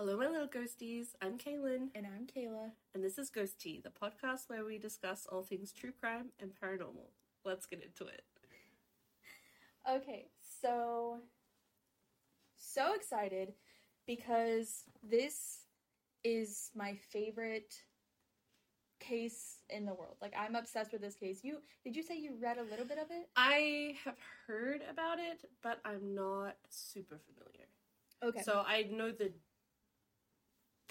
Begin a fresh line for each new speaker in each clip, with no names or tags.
Hello, my little ghosties. I'm Kaylin,
And I'm Kayla.
and this is Ghost Tea, the podcast where we discuss all things true crime and paranormal. Let's get into it.
Okay, so so excited because this is my favorite case in the world. Like I'm obsessed with this case. You did you say you read a little bit of it?
I have heard about it, but I'm not super familiar.
Okay.
So I know the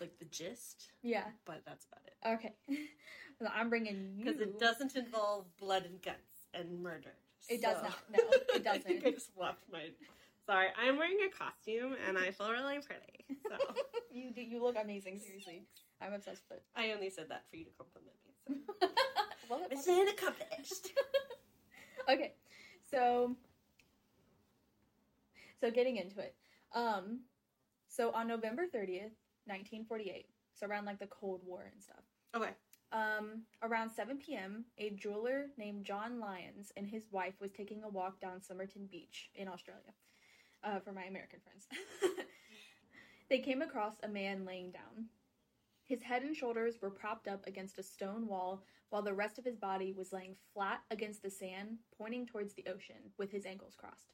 like the gist,
yeah.
but that's about it.
Okay. Well, I'm bringing you
Because it doesn't involve blood and guts and murder.
It does not. No, it
I think I just left my. Sorry, I'm wearing a costume and I feel really pretty. So
you do you look amazing, seriously. I'm obsessed with
I only said that for you to compliment me. So.
it. well, it-
Mission accomplished.
okay so so getting into it um so on november 30th 1948 so around like the cold war and stuff
Okay.
um around 7 p.m a jeweler named john lyons and his wife was taking a walk down somerton beach in australia uh, for my american friends they came across a man laying down his head and shoulders were propped up against a stone wall, while the rest of his body was laying flat against the sand, pointing towards the ocean, with his ankles crossed.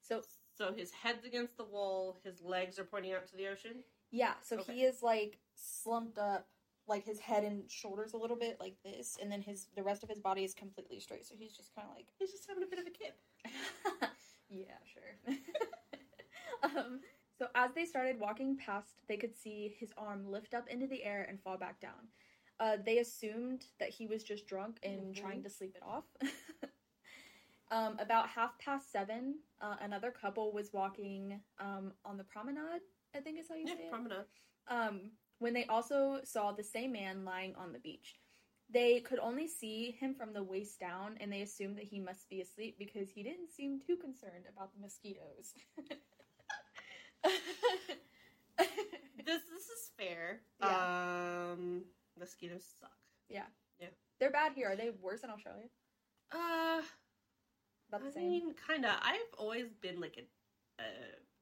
So,
So his head's against the wall, his legs are pointing out to the ocean.
Yeah, so
Okay.
he is like slumped up, like his head and shoulders a little bit like this, and then his the rest of his body is completely straight. So he's just kind of like,
He's just having a bit of a kip.
yeah, sure. um, so as they started walking past, they could see his arm lift up into the air and fall back down. Uh, they assumed that he was just drunk and
Mhm.
trying to sleep it off. um, about half past seven, uh, another couple was walking um, on the promenade. I think is how you say
Yeah,
it
promenade.
um, when they also saw the same man lying on the beach. They could only see him from the waist down, and they assumed that he must be asleep because he didn't seem too concerned about the mosquitoes.
This this is fair.
Yeah.
Um, mosquitoes suck.
yeah.
Yeah.
They're bad here. Are they worse in Australia?
Uh,
About the
I
same?
mean, kinda. I've always been like a a,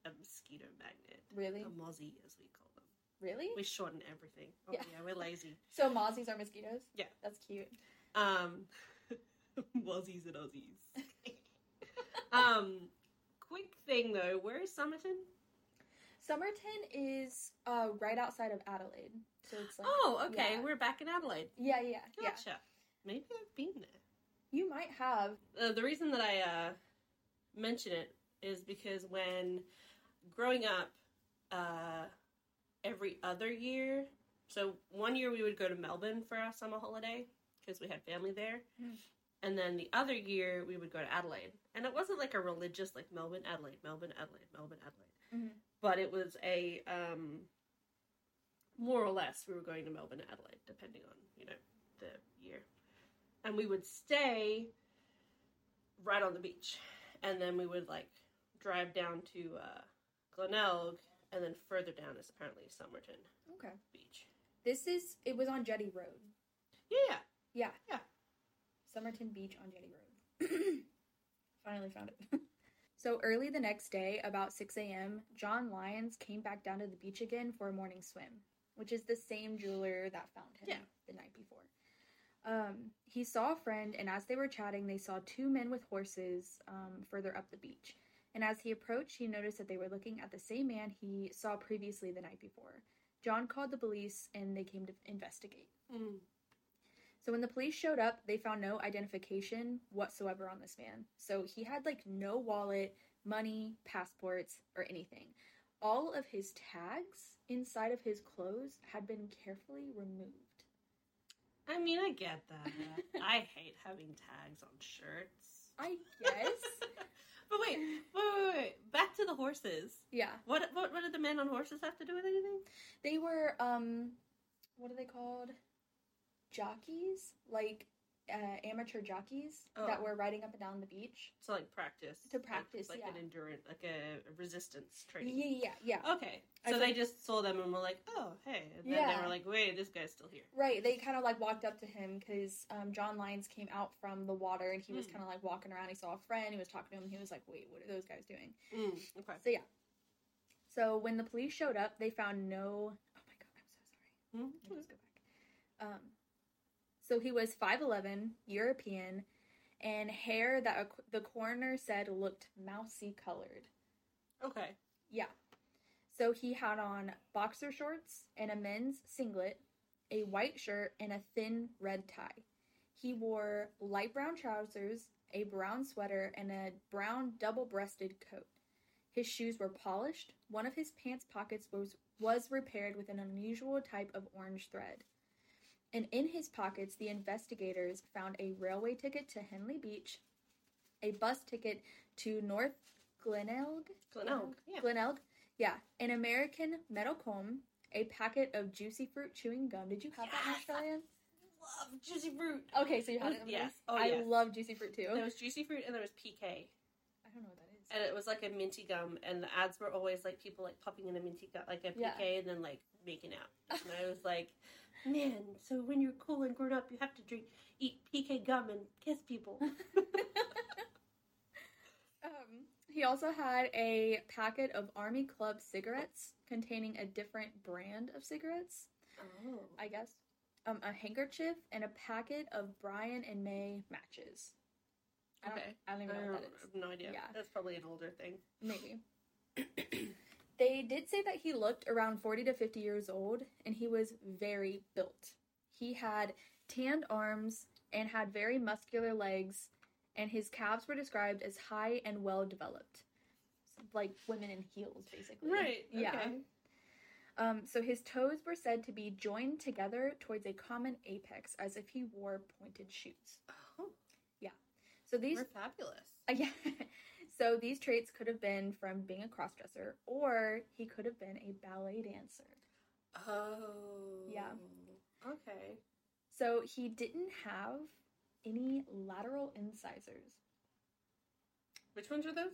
a mosquito magnet.
Really?
A mozzie, as we call them.
Really?
We shorten everything. Oh
Yeah.
yeah, we're lazy.
So mozzies are mosquitoes?
Yeah.
That's cute.
Um, mozzies and Aussies. um, quick thing though, where is Somerton?
Somerton is uh, right outside of Adelaide. So it's like
Oh, okay.
yeah.
We're back in Adelaide.
Yeah, yeah, yeah.
Gotcha. Maybe I've been there.
You might have.
Uh, the reason that I uh, mention it is because when growing up, uh, every other year, so one year we would go to Melbourne for our summer holiday because we had family there.
Hmm.
And then the other year we would go to Adelaide. And it wasn't like a religious, like Melbourne, Adelaide, Melbourne, Adelaide, Melbourne, Adelaide.
Mhm.
But it was a, um, more or less, we were going to Melbourne, Adelaide, depending on, you know, the year. And we would stay right on the beach. And then we would like drive down to uh, Glenelg, and then further down is apparently Somerton
Okay.
Beach.
This is, it was on Jetty Road.
Yeah,
Yeah.
Yeah.
Somerton Beach on Jetty Road. Finally found it. so early the next day, about 6 a.m., John Lyons came back down to the beach again for a morning swim, which is the same jeweler that found him
Yeah.
the night before. Um, he saw a friend, and as they were chatting, they saw two men with horses um, further up the beach. And as he approached, he noticed that they were looking at the same man he saw previously the night before. John called the police, and they came to investigate.
Mm.
So when the police showed up, they found no identification whatsoever on this man. So he had like no wallet, money, passports, or anything. All of his tags inside of his clothes had been carefully removed.
I mean, I get that. I hate having tags on shirts.
I guess.
But wait, wait, wait, wait. Back to the horses.
yeah.
What, what, what did the men on horses have to do with anything?
They were um what are they called? Jockeys? Like uh, amateur jockeys
Oh.
that were riding up and down the beach.
To like practice.
To practice,
like,
yeah.
an endurance, like a resistance training.
yeah, yeah.
Yeah.
Okay,
so they just saw them and were like, "Oh, hey," and then they were like, "Wait, this guy's still here."
Right, they kind of like walked up to him because um, John Lyons came out from the water and he was
Hmm.
kind of like walking around. He saw a friend, he was talking to him. He was like, "Wait, what are those guys doing?"
Mm, okay.
So yeah. So So when the police showed up, they found no. Oh my god, I'm so sorry.
Hmm?
Let me just go back. Um, so he was 5'11, European, and hair that a, the coroner said looked mousy colored.
Okay.
Yeah. So he had on boxer shorts and a men's singlet, a white shirt, and a thin red tie. He wore light brown trousers, a brown sweater, and a brown double breasted coat. His shoes were polished. One of his pants pockets was, was repaired with an unusual type of orange thread. And in his pockets, the investigators found a railway ticket to Henley Beach, a bus ticket to North Glenelg,
Glenelg. Yeah.
Glenelg, yeah, an American metal comb, a packet of juicy fruit chewing gum. Did you have that in
Yes, I-
Australia?
Love juicy fruit.
Okay, so you had oh, it.
Yes. Oh,
I
yes.
love juicy fruit too.
There was juicy fruit and there was PK.
I don't know what that is.
And it was like a minty gum, and the ads were always like people like popping in a minty gum, like a PK,
Yeah.
and then like making out. And I was like, man, so when you're cool and grown up, you have to drink, eat PK gum and kiss people.
Um, he also had a packet of Army Club cigarettes containing a different brand of cigarettes,
oh.
I guess. Um, a handkerchief and a packet of Bryant and May matches. I don't,
Okay.
I don't even
I
know
don't,
what that
I have no idea.
Yeah.
That's probably an older thing.
Maybe. they did say that he looked around 40 to 50 years old and he was very built. He had tanned arms and had very muscular legs, and his calves were described as high and well developed. Like women in heels, basically.
Right.
Yeah. Um, so his toes were said to be joined together towards a common apex as if he wore pointed shoes.
Oh, yeah.
So these
we're fabulous.
Uh, yeah. So these traits could have been from being a crossdresser, or he could have been a ballet dancer.
Oh.
Yeah.
Okay.
So he didn't have any lateral incisors.
Which ones are those?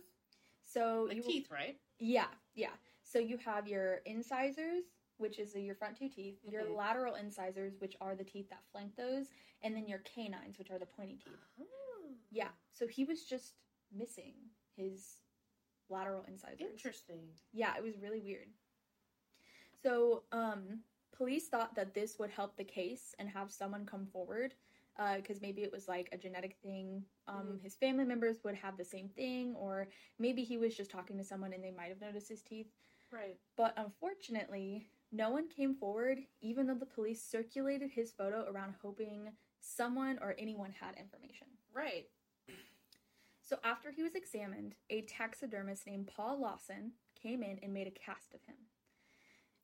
So
Like
you,
teeth, right?
yeah, yeah. So you have your incisors, which is your front two teeth, your
Mhm.
lateral incisors, which are the teeth that flank those, and then your canines, which are the pointy teeth.
Oh.
Yeah. So he was just missing his lateral incisors.
Interesting.
Yeah, it was really weird. So, um, police thought that this would help the case and have someone come forward because maybe it was like a genetic thing. Um,
Mhm.
His family members would have the same thing, or maybe he was just talking to someone and they might have noticed his teeth.
Right.
But unfortunately, no one came forward, even though the police circulated his photo around hoping someone or anyone had information.
Right.
So after he was examined, a taxidermist named Paul Lawson came in and made a cast of him.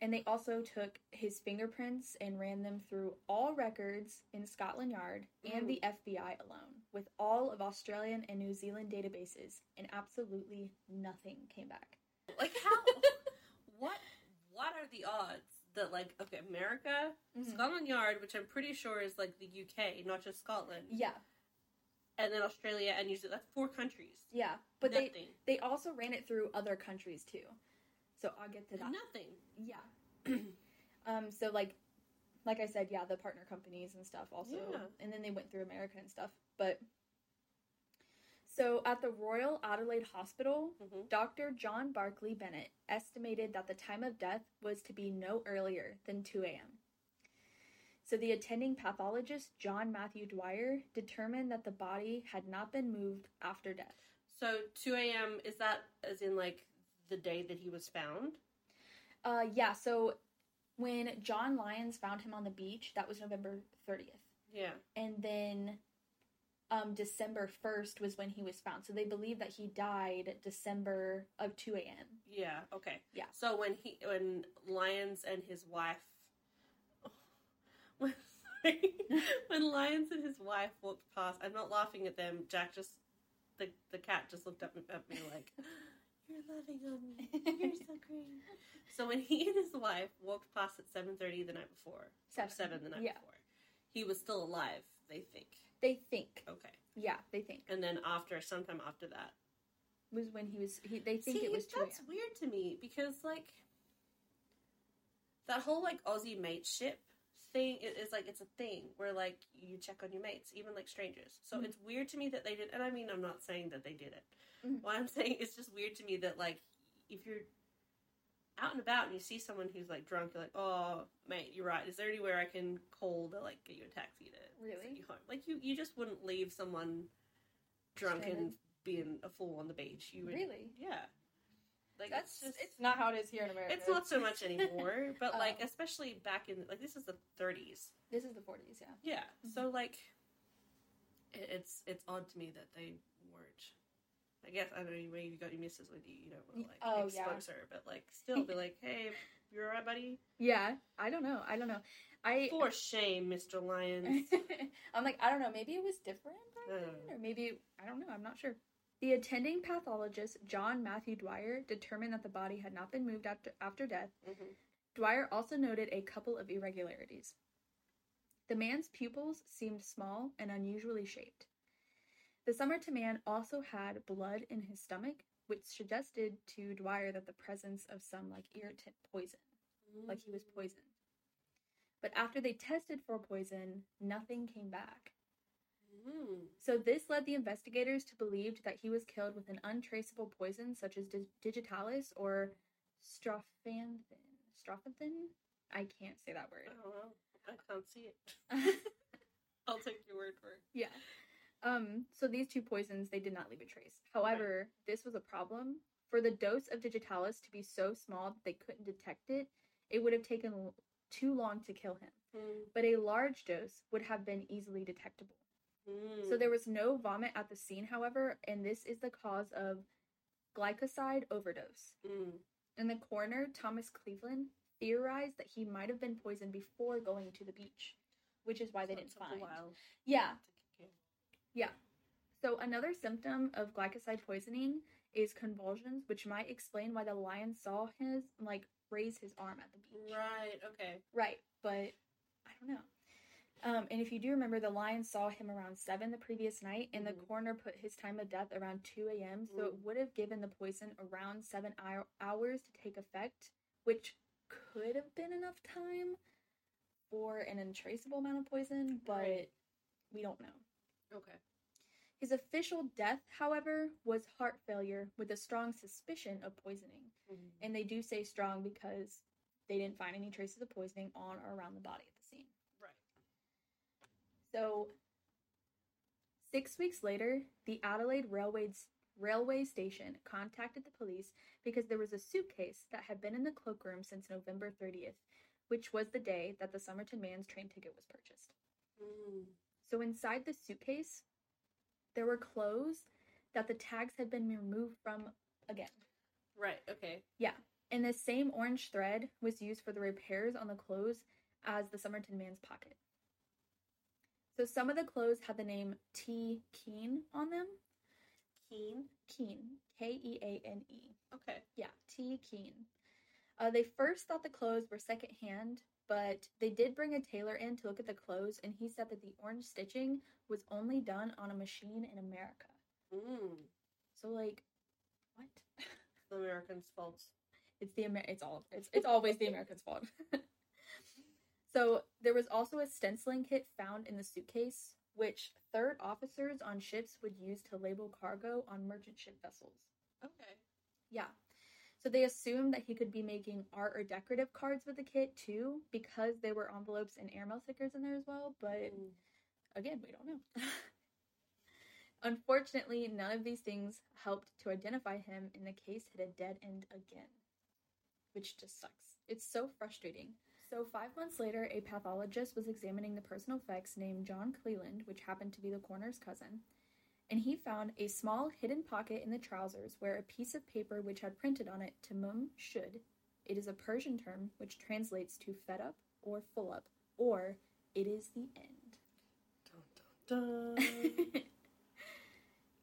And they also took his fingerprints and ran them through all records in Scotland Yard and the FBI alone, with all of Australian and New Zealand databases, and absolutely nothing came back.
Like how? what? What are the odds that like okay, America,
Mhm.
Scotland Yard, which I'm pretty sure is like the UK, not just Scotland,
Yeah,
and then Australia and New Zealand. That's four countries.
yeah, but they
Nothing.
they also ran it through other countries too. So I'll get to that.
Nothing.
Yeah. um. So like, like I said, yeah, the partner companies and stuff also,
Yeah.
and then they went through America and stuff. But so at the Royal Adelaide Hospital,
Mhm.
Dr. John Barclay Bennett estimated that the time of death was to be no earlier than 2 a.m. So the attending pathologist, John Matthew Dwyer, determined that the body had not been moved after death.
So 2 a.m. is that as in like the day that he was found?
Uh, yeah. So when John Lyons found him on the beach, that was November 30th.
Yeah.
and then um December 1st was when he was found. So they believe that he died December of 2 a.m.
Yeah. Okay.
Yeah.
So when he when Lyons and his wife when when Lyons and his wife walked past, I'm not laughing at them. Jack just the the cat just looked up at me like, "You're loving on me. You're so great." So when he and his wife walked past at 7:30 the night before,
Seven.
seven the night
Yeah.
before, he was still alive. They think.
They think.
Okay.
Yeah, they think.
And then after, sometime after that,
Was when he was he, they think
See,
it was 2
that's weird to me because like that whole like Aussie mateship thing i- is like it's a thing where like you check on your mates, even like strangers. So
Mhm.
it's weird to me that they did. And I mean, I'm not saying that they did it.
Mhm.
What I'm saying it's just weird to me that like if you're out and about and you see someone who's like drunk, you're like, oh, mate, you're right. Is there anywhere I can call to like get you a taxi to
Really?
send you home? Like you, you just wouldn't leave someone drunk and being a fool on the beach. You would,
Really?
yeah. Like
That's
just
it's not how it is here in America.
it's not so much anymore, but like
Oh.
especially back in like this is the 30s.
This is the 40s, yeah.
Yeah.
Mhm.
So like, it, it's it's odd to me that they weren't. I guess I don't know. Maybe you got your missus with you. You don't like
Oh, yeah.
expose her, but like still be like, hey, you are alright, buddy?
Yeah, I don't know. I don't know. I
For shame, Mister Lyons.
I'm like, I don't know. Maybe it was different or maybe I don't know. I'm not sure. The attending pathologist, John Matthew Dwyer, determined that the body had not been moved after after death.
Mhm.
Dwyer also noted a couple of irregularities. The man's pupils seemed small and unusually shaped. The Somerton man also had blood in his stomach, which suggested to Dwyer that the presence of some like irritant poison, like he was poisoned. But after they tested for poison, nothing came back.
Mm.
So this led the investigators to believe that he was killed with an untraceable poison such as dig- digitalis or strophanthin. Strophanthin? I can't say that word.
I don't know. I can't see it. I'll take your word for it.
yeah. Um, so these two poisons, they did not leave a trace. However, this was a problem. For the dose of digitalis to be so small that they couldn't detect it, it would have taken too long to kill him.
Mm.
But a large dose would have been easily detectable.
Mm.
So there was no vomit at the scene, however, and this is the cause of glycoside overdose.
Mm.
And the coroner, Thomas Cleveland, theorized that he might have been poisoned before going to the beach, which is why they
So it
didn't find. Yeah.
to kick in.
Yeah. So another symptom of glycoside poisoning is convulsions, which might explain why the lion saw his like raise his arm at the beach.
Right. Okay.
Right, but I don't know. Um, and if you do remember, the lion saw him around seven the previous night, and the
Mhm.
coroner put his time of death around two a.m. So it
Mm.
would have given the poison around seven hou- hours to take effect, which could have been enough time for an untraceable amount of poison, but
Right.
we don't know.
Okay.
His official death, however, was heart failure with a strong suspicion of poisoning.
Mm.
And they do say strong because they didn't find any traces of poisoning on or around the body at the scene.
Right.
So, six weeks later, the Adelaide Railway's railway station contacted the police because there was a suitcase that had been in the cloakroom since November 30th, which was the day that the Somerton man's train ticket was purchased.
Mm.
So, inside the suitcase, there were clothes that the tags had been removed from again.
Right. Okay. Yeah.
And the same orange thread was used for the repairs on the clothes as the Somerton man's pocket. So some of the clothes had the name T. Keane on them.
Keane.
Keane. K E A N E.
Okay.
Yeah, T. Keane. Uh, they first thought the clothes were secondhand, but they did bring a tailor in to look at the clothes, and he said that the orange stitching was only done on a machine in America.
Mm.
So, like, what?
The Americans' fault.
It's the Amer- it's all it's it's always the Americans' fault. so there was also a stenciling kit found in the suitcase, which third officers on ships would use to label cargo on merchant ship vessels.
Okay.
Yeah. So they assumed that he could be making art or decorative cards with the kit too, because there were envelopes and airmail stickers in there as well. But
Mm.
again, we don't know. Unfortunately, none of these things helped to identify him, and the case hit a dead end again. Which just sucks. It's so frustrating. So, five months later, a pathologist was examining the personal effects named John Cleland, which happened to be the coroner's cousin, and he found a small hidden pocket in the trousers where a piece of paper which had printed on it Tamam Shud. It is a Persian term which translates to fed up or full up, or it is the end.
Dun, dun, dun.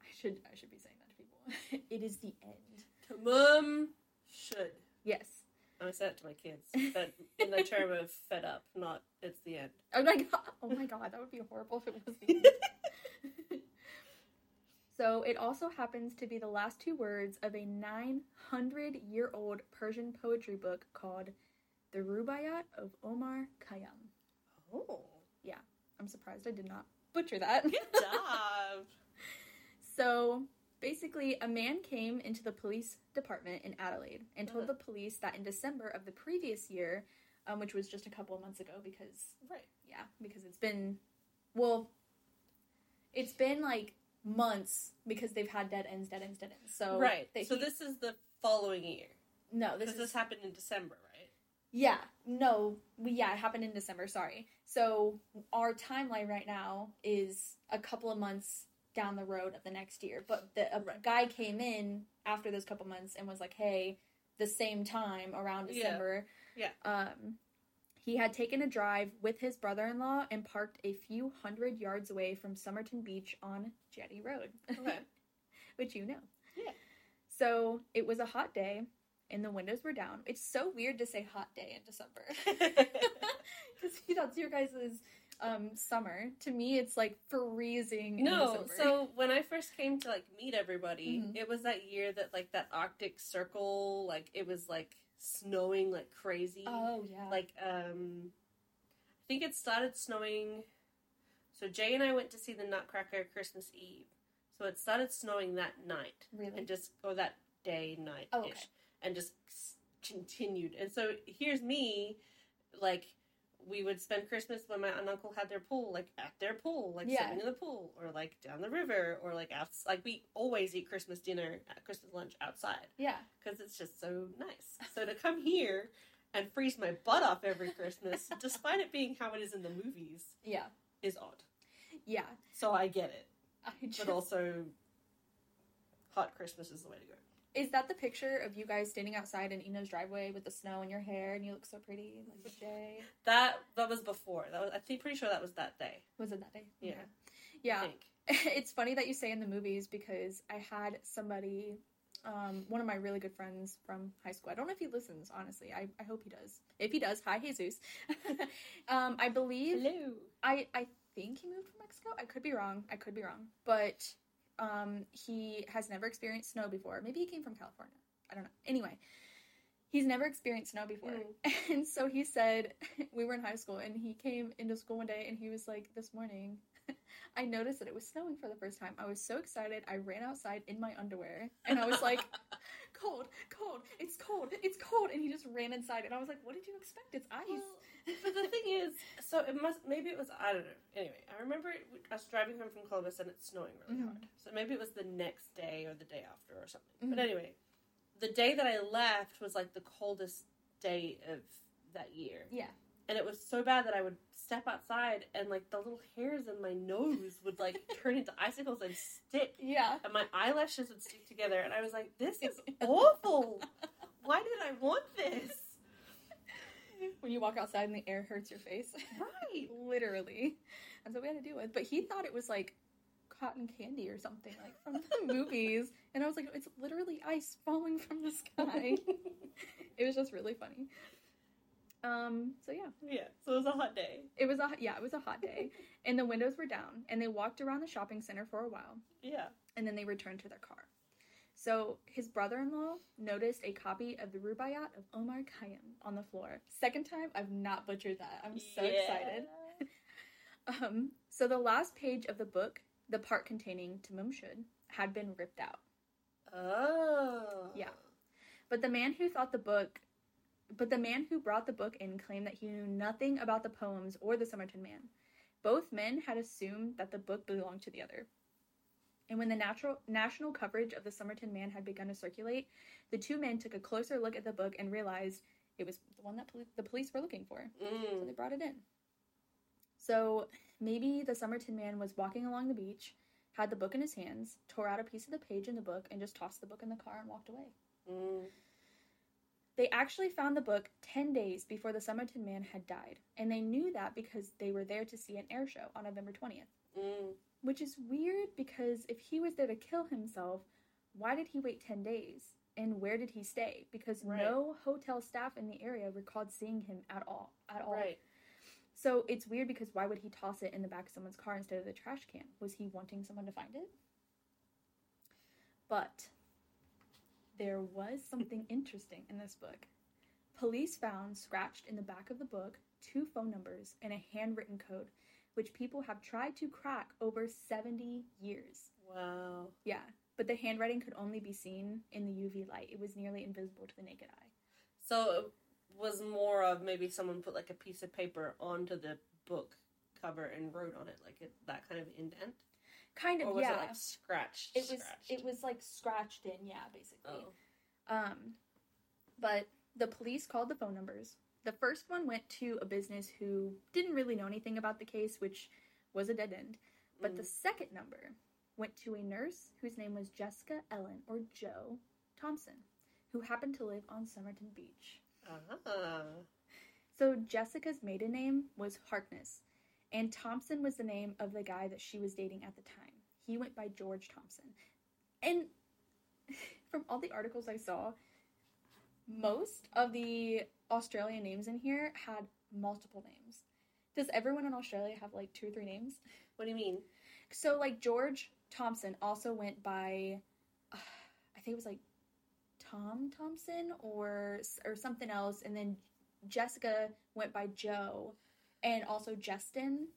I should I should be saying that to people. it is the end.
Tamam Shud.
Yes.
I said it to my kids, but in the term of fed up, not it's the end.
Oh my god! Oh my god! That would be horrible if it was the end. so it also happens to be the last two words of a 900-year-old Persian poetry book called "The Rubaiyat of Omar Khayyam."
Oh, yeah!
I'm surprised I did not butcher that.
good job.
So, Basically, a man came into the police department in Adelaide and told
Uh-huh.
the police that in December of the previous year, um, which was just a couple of months ago, because
Right.
yeah, because it's been, well, it's been like months because they've had dead ends, dead ends, dead ends. So
right.
they-
so this is the following year.
no, this
Because
is
this happened in December, right?
Yeah, no, we, yeah, it happened in December. Sorry. So our timeline right now is a couple of months down the road of the next year. But the a
Right.
guy came in after those couple months and was like, "Hey, the same time around December,
Yeah.
um, he had taken a drive with his brother-in-law and parked a few hundred yards away from Somerton Beach on Jetty Road,
Okay.
which you know.
Yeah.
So it was a hot day." And the windows were down. It's so weird to say hot day in December. Because you that's your guys' um, summer. To me, it's like freezing.
no, so when I first came to like meet everybody,
Mhm.
it was that year that like that Arctic Circle, like it was like snowing like crazy.
oh yeah,
Like um I think it started snowing so Jay and I went to see the Nutcracker Christmas Eve. So it started snowing that night.
really.
and just or that day night ish
Oh, okay.
and just continued and so here's me like we would spend christmas when my aunt and uncle had their pool like at their pool like
Yeah.
sitting in the pool or like down the river or like out like we always eat christmas dinner at christmas lunch outside.
Yeah,
because it's just so nice. So to come here and freeze my butt off every christmas despite it being how it is in the movies
yeah,
is odd.
Yeah.
so i get it.
I just,
but also hot christmas is the way to go
is that the picture of you guys standing outside in Eno's driveway with the snow in your hair and you look so pretty, like with Jay?
That that was before. That was I think pretty sure that was that day.
Was it that day?
Yeah.
Yeah. it's funny that you say in the movies because I had somebody, um, one of my really good friends from high school. I don't know if he listens, honestly. I, I hope he does. If he does, hi Jesus. um, I believe
Hello.
I I think he moved from Mexico. I could be wrong. I could be wrong. But um, he has never experienced snow before. Maybe he came from California. I don't know. Anyway, he's never experienced snow before. And so he said, we were in high school, and he came into school one day, and he was like, this morning, I noticed that it was snowing for the first time. I was so excited. I ran outside in my underwear, and I was like, cold, cold, it's cold, it's cold. And he just ran inside, and I was like, what did you expect? It's ice.
Well, but the thing is, so it must maybe it was I don't know. Anyway, I remember us driving home from Columbus and it's snowing really
Mhm.
hard. So maybe it was the next day or the day after or something.
Mhm.
But anyway, the day that I left was like the coldest day of that year.
Yeah.
And it was so bad that I would step outside and like the little hairs in my nose would like turn into icicles and stick.
Yeah.
And my eyelashes would stick together and I was like, This is awful. Why did I want this?
When you walk outside and the air hurts your face.
Right.
Literally. And so we had to deal with. But he thought it was like cotton candy or something, like from the movies. And I was like, it's literally ice falling from the sky. it was just really funny. Um, so yeah.
Yeah, so it was a hot day.
It was a yeah, it was a hot day. and the windows were down and they walked around the shopping center for a while
Yeah.
and then they returned to their car. So his brother-in-law noticed a copy of the Rubaiyat of Omar Khayyam on the floor. Second time I've not butchered that. I'm so excited. Um, so the last page of the book, the part containing Tamam Shud, had been ripped out.
Oh.
Yeah. But the man who thought the book, but the man who brought the book in claimed that he knew nothing about the poems or the Somerton Man. Both men had assumed that the book belonged to the other. And when the natural, national coverage of the Somerton Man had begun to circulate, the two men took a closer look at the book and realized it was the one that poli- the police were looking for. So
Mm.
they brought it in. So maybe the Somerton man was walking along the beach, had the book in his hands, tore out a piece of the page in the book, and just tossed the book in the car and walked away.
Mm.
They actually found the book 10 days before the Somerton man had died, and they knew that because they were there to see an air show on November 20th.
Mm.
Which is weird because if he was there to kill himself, why did he wait 10 days? And where did he stay? Because
Right.
no hotel staff in the area recalled seeing him at all. At all.
Right.
So it's weird because why would he toss it in the back of someone's car instead of the trash can? Was he wanting someone to find it? But there was something interesting in this book. Police found scratched in the back of the book two phone numbers and a handwritten code, which people have tried to crack over 70 years.
Wow.
Yeah. but the handwriting could only be seen in the UV light. It was nearly invisible to the naked eye.
So it was more of maybe someone put like a piece of paper onto the book cover and wrote on it like it, that kind of indent,
Kind of,
or was
yeah.
it like scratched?
it was
scratched?
it was like scratched in, yeah, basically.
Oh.
Um, but the police called the phone numbers. The first one went to a business who didn't really know anything about the case, which was a dead end. But the
Mm.
second number went to a nurse whose name was Jessica Ellen or Jo Thomson, who happened to live on Somerton Beach.
Ah.
So Jessica's maiden name was Harkness, and Thomson was the name of the guy that she was dating at the time. He went by George Thomson. And from all the articles I saw, most of the Australian names in here had multiple names. Does everyone in Australia have like two or three names?
What do you mean?
So like George Thomson also went by uh, I think it was like Tom Thompson or or something else and then Jessica went by Jo and also Justin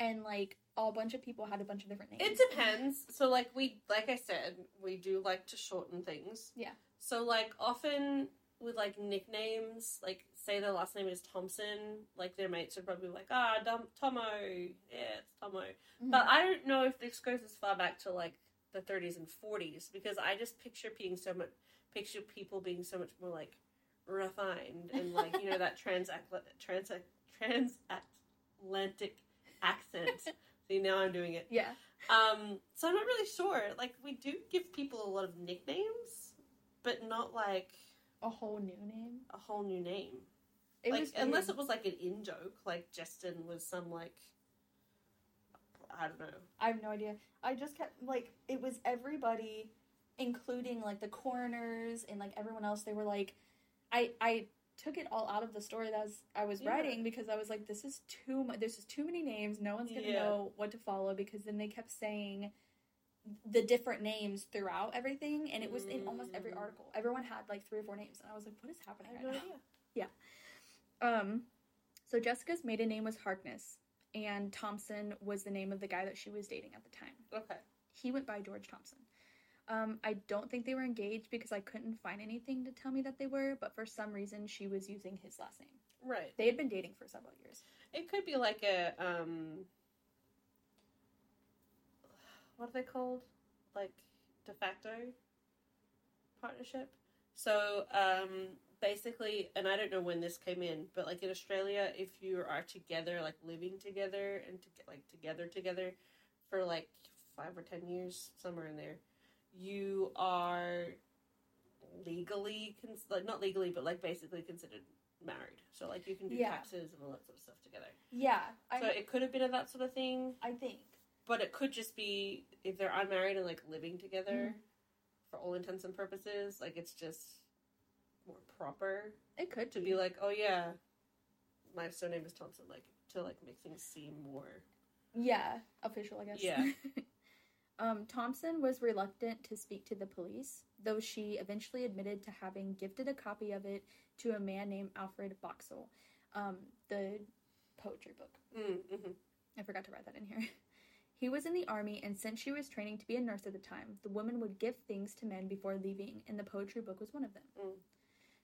and like a bunch of people had a bunch of different names.
It depends. So like we like I said, we do like to shorten things.
Yeah.
So like often with like nicknames, like say their last name is Thompson, like their mates would probably be like, ah, Dom- Tomo, yeah, it's Tomo.
Mhm.
But I don't know if this goes as far back to like the 30s and 40s because I just picture being so much, picture people being so much more like refined and like you know that trans trans transatlantic accent. See now I'm doing it.
yeah.
Um, so I'm not really sure. Like we do give people a lot of nicknames, but not like
A whole new name.
a whole new name.
It
like
was
unless it was like an in joke, like Justin was some like I don't know.
I have no idea. I just kept like it was everybody, including like the coroners and like everyone else. They were like, I I took it all out of the story that was, I was
Yeah.
writing because I was like, this is too much. This is too many names. No one's gonna
Yeah.
know what to follow because then they kept saying the different names throughout everything, and it was in almost every
Mm.
article. Everyone had like three or four names, and I was like, what is happening
I have
right
no
now?
idea. Yeah.
Um, so Jessica's maiden name was Harkness, and Thomson was the name of the guy that she was dating at the time.
Okay.
He went by George Thomson. Um, I don't think they were engaged because I couldn't find anything to tell me that they were, but for some reason she was using his last name.
Right.
They had been dating for several years.
It could be like a um what are they called? Like de facto partnership. So um basically and I don't know when this came in, but like in Australia if you are together, like living together and to get like together together for like five or ten years, somewhere in there, you are legally cons- like not legally but like basically considered married. So like you can do
Yeah.
taxes and all that sort of stuff together.
Yeah, I,
So it could have been of that sort of thing,
I think.
But it could just be if they're unmarried and like living together
Mhm.
for all intents and purposes. Like it's just more proper
It could
to be like, oh yeah, my surname is Thomson. Like to like make things seem more.
Yeah, official, I guess.
Yeah.
um, Thomson was reluctant to speak to the police, though she eventually admitted to having gifted a copy of it to a man named Alfred Boxall, um, the poetry book.
Mm, hmm
I forgot to write that in here. He was in the army, and since she was training to be a nurse at the time, the woman would give things to men before leaving, and the poetry book was one of them.
Mm.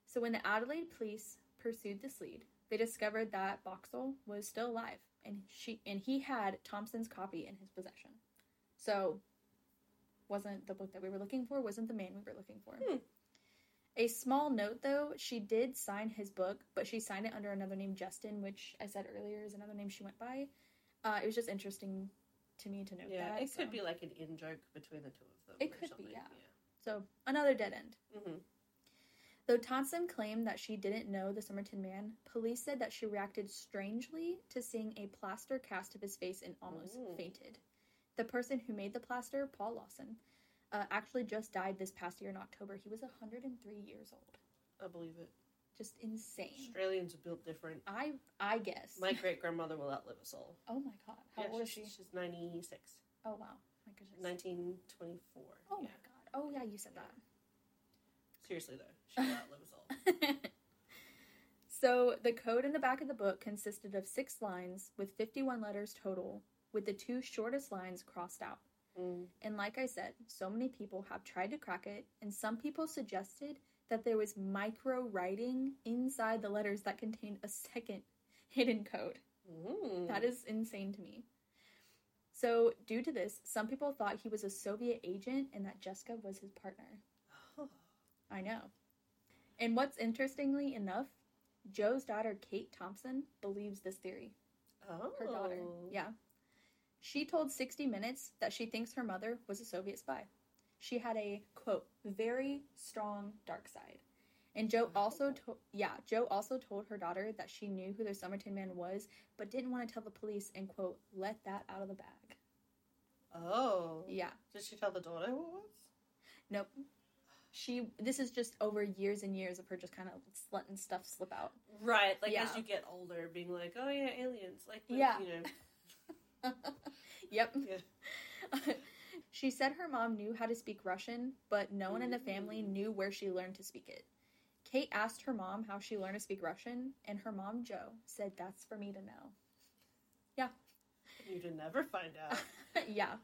So when the Adelaide police pursued this lead, they discovered that Boxall was still alive, and she and he had Thomson's copy in his possession. So, wasn't the book that we were looking for? Wasn't the man we were looking for?
Hmm.
A small note, though, she did sign his book, but she signed it under another name, Justin, which I said earlier is another name she went by. Uh, it was just interesting to me to note
Yeah,
that.
it could be like an in joke between the two of them.
It
or
could be,
something.
yeah. So another dead end.
hmm
Though Thomson claimed that she didn't know the Somerton man, police said that she reacted strangely to seeing a plaster cast of his face and almost
Ooh.
fainted. The person who made the plaster, Paul Lawson, uh, actually just died this past year in October. He was 103 years old.
I believe it.
Just insane.
Australians are built different.
I I guess.
My great grandmother will outlive us all.
oh my god, how
Yeah,
old is she?
she's, she's 96.
Oh wow, my goodness.
1924.
Oh
yeah.
my god. Oh yeah, you said that.
Seriously though, she will outlive us all.
so the code in the back of the book consisted of six lines with 51 letters total, with the two shortest lines crossed out.
Mm.
And like I said, so many people have tried to crack it, and some people suggested that there was micro writing inside the letters that contained a second hidden code.
Mm.
That is insane to me. So, due to this, some people thought he was a Soviet agent and that Jessica was his partner.
Oh.
I know. And what's interestingly enough, Jo's daughter, Kate Thomson, believes this theory.
Oh.
Her daughter. Yeah. She told 60 Minutes that she thinks her mother was a Soviet spy. She had a, quote, very strong dark side. And Jo also told, yeah, Jo also told her daughter that she knew who the Somerton man was, but didn't want to tell the police and, quote, let that out of the bag.
Oh.
Yeah.
Did she tell the daughter who it was?
Nope. She, this is just over years and years of her just kind of letting stuff slip out.
Right, like
Yeah.
as you get older, being like, oh yeah, aliens, like the,
Yeah.
you know,
yep.
yeah.
she said her mom knew how to speak Russian, but no one in the family mm. knew where she learned to speak it. Kate asked her mom how she learned to speak Russian, and her mom, Jo, said that's for me to know. Yeah.
You'd never find out.
yeah.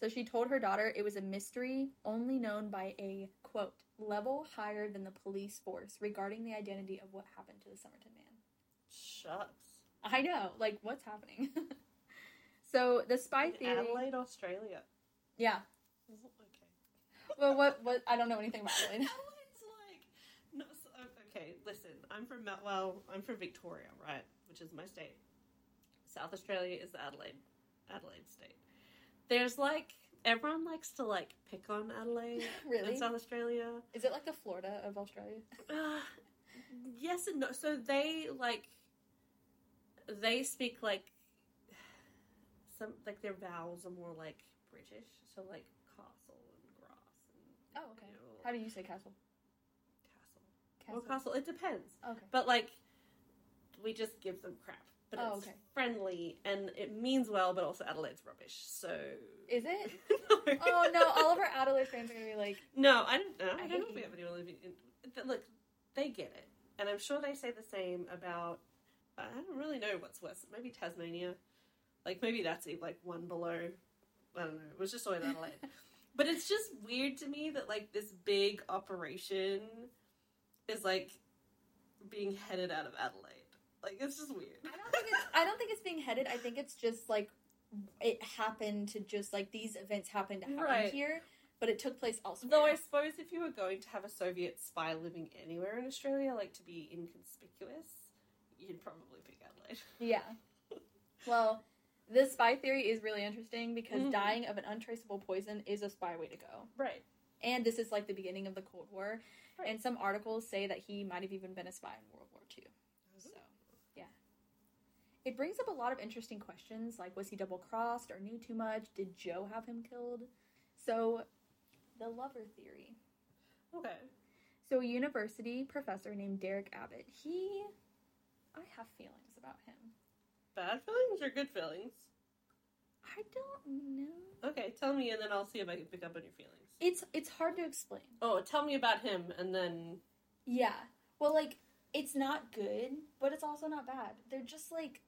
So she told her daughter it was a mystery only known by a, quote, level higher than the police force regarding the identity of what happened to the Somerton man.
Shucks.
I know, like, what's happening? so the spy
In
theory.
Adelaide, Australia.
Yeah.
Okay.
Well, what, what, I don't know anything about Adelaide.
Adelaide's like no. So, okay, listen. I'm from well, I'm from Victoria, right, which is my state. South Australia is Adelaide, Adelaide state. There's like everyone likes to like pick on Adelaide
really?
in South Australia.
Is it like the Florida of Australia?
Uh, yes and no. So they like they speak like some like their vowels are more like British. So like castle and grass and
Oh, okay.
you know,
How do you say castle?
castle. Well, castle. It depends,
Okay.
but like we just give them crap. But
Oh,
it's
okay.
friendly and it means well, but also Adelaide's rubbish. So
Is it?
no.
Oh no! All of our Adelaide fans are gonna be like,
No, I don't know.
I
I, don't know if we have anyone living in. Look, they get it, and I'm sure they say the same about. I don't really know what's worse. Maybe Tasmania, like maybe that's like one below. I don't know. It was just always Adelaide, but it's just weird to me that like this big operation is like being headed out of Adelaide. Like it's just weird.
I don't think it's. I don't think it's being headed. I think it's just like it happened to just like these events happened to happen
Right.
here, but it took place elsewhere.
Though I suppose if you were going to have a Soviet spy living anywhere in Australia, like to be inconspicuous, you'd probably pick Adelaide.
Yeah. Well, this spy theory is really interesting because
Mhm.
dying of an untraceable poison is a spy way to go.
Right.
And this is like the beginning of the Cold War.
Right.
And some articles say that he might have even been a spy in World War II. So, yeah. It brings up a lot of interesting questions like was he double crossed or knew too much? Did Jo have him killed? So, the lover theory.
Okay.
So, a university professor named Derek Abbott, he. I have feelings about him.
Bad feelings or good feelings?
I don't know.
Okay, tell me and then I'll see if I can pick up on your feelings.
It's it's hard to explain.
Oh, tell me about him and then.
Yeah. Well, like it's not good, but it's also not bad. They're just like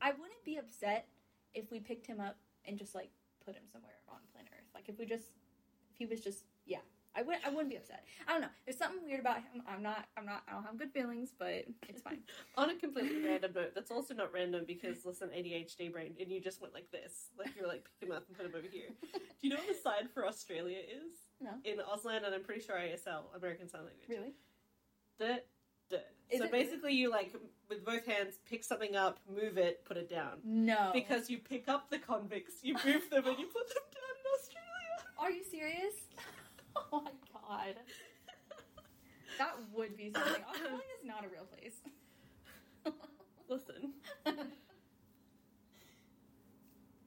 I wouldn't be upset if we picked him up and just like put him somewhere on planet Earth. Like if we just if he was just yeah. I would I wouldn't be upset. I don't know. There's something weird about him. I'm not I'm not I don't have good feelings, but it's fine.
On a completely random note, that's also not random because listen, ADHD brain, and you just went like this. Like you're like, pick him up and put him over here. Do you know what the sign for Australia is?
No.
In Auslan, and I'm pretty sure ASL, American Sign Language.
really?
The, So
it-
basically, you like, with both hands, pick something up, move it, put it down.
No.
Because you pick up the convicts, you move them, and you put them down in Australia.
Are you serious? Oh my god. That would be something. Australia is not a real place.
Listen.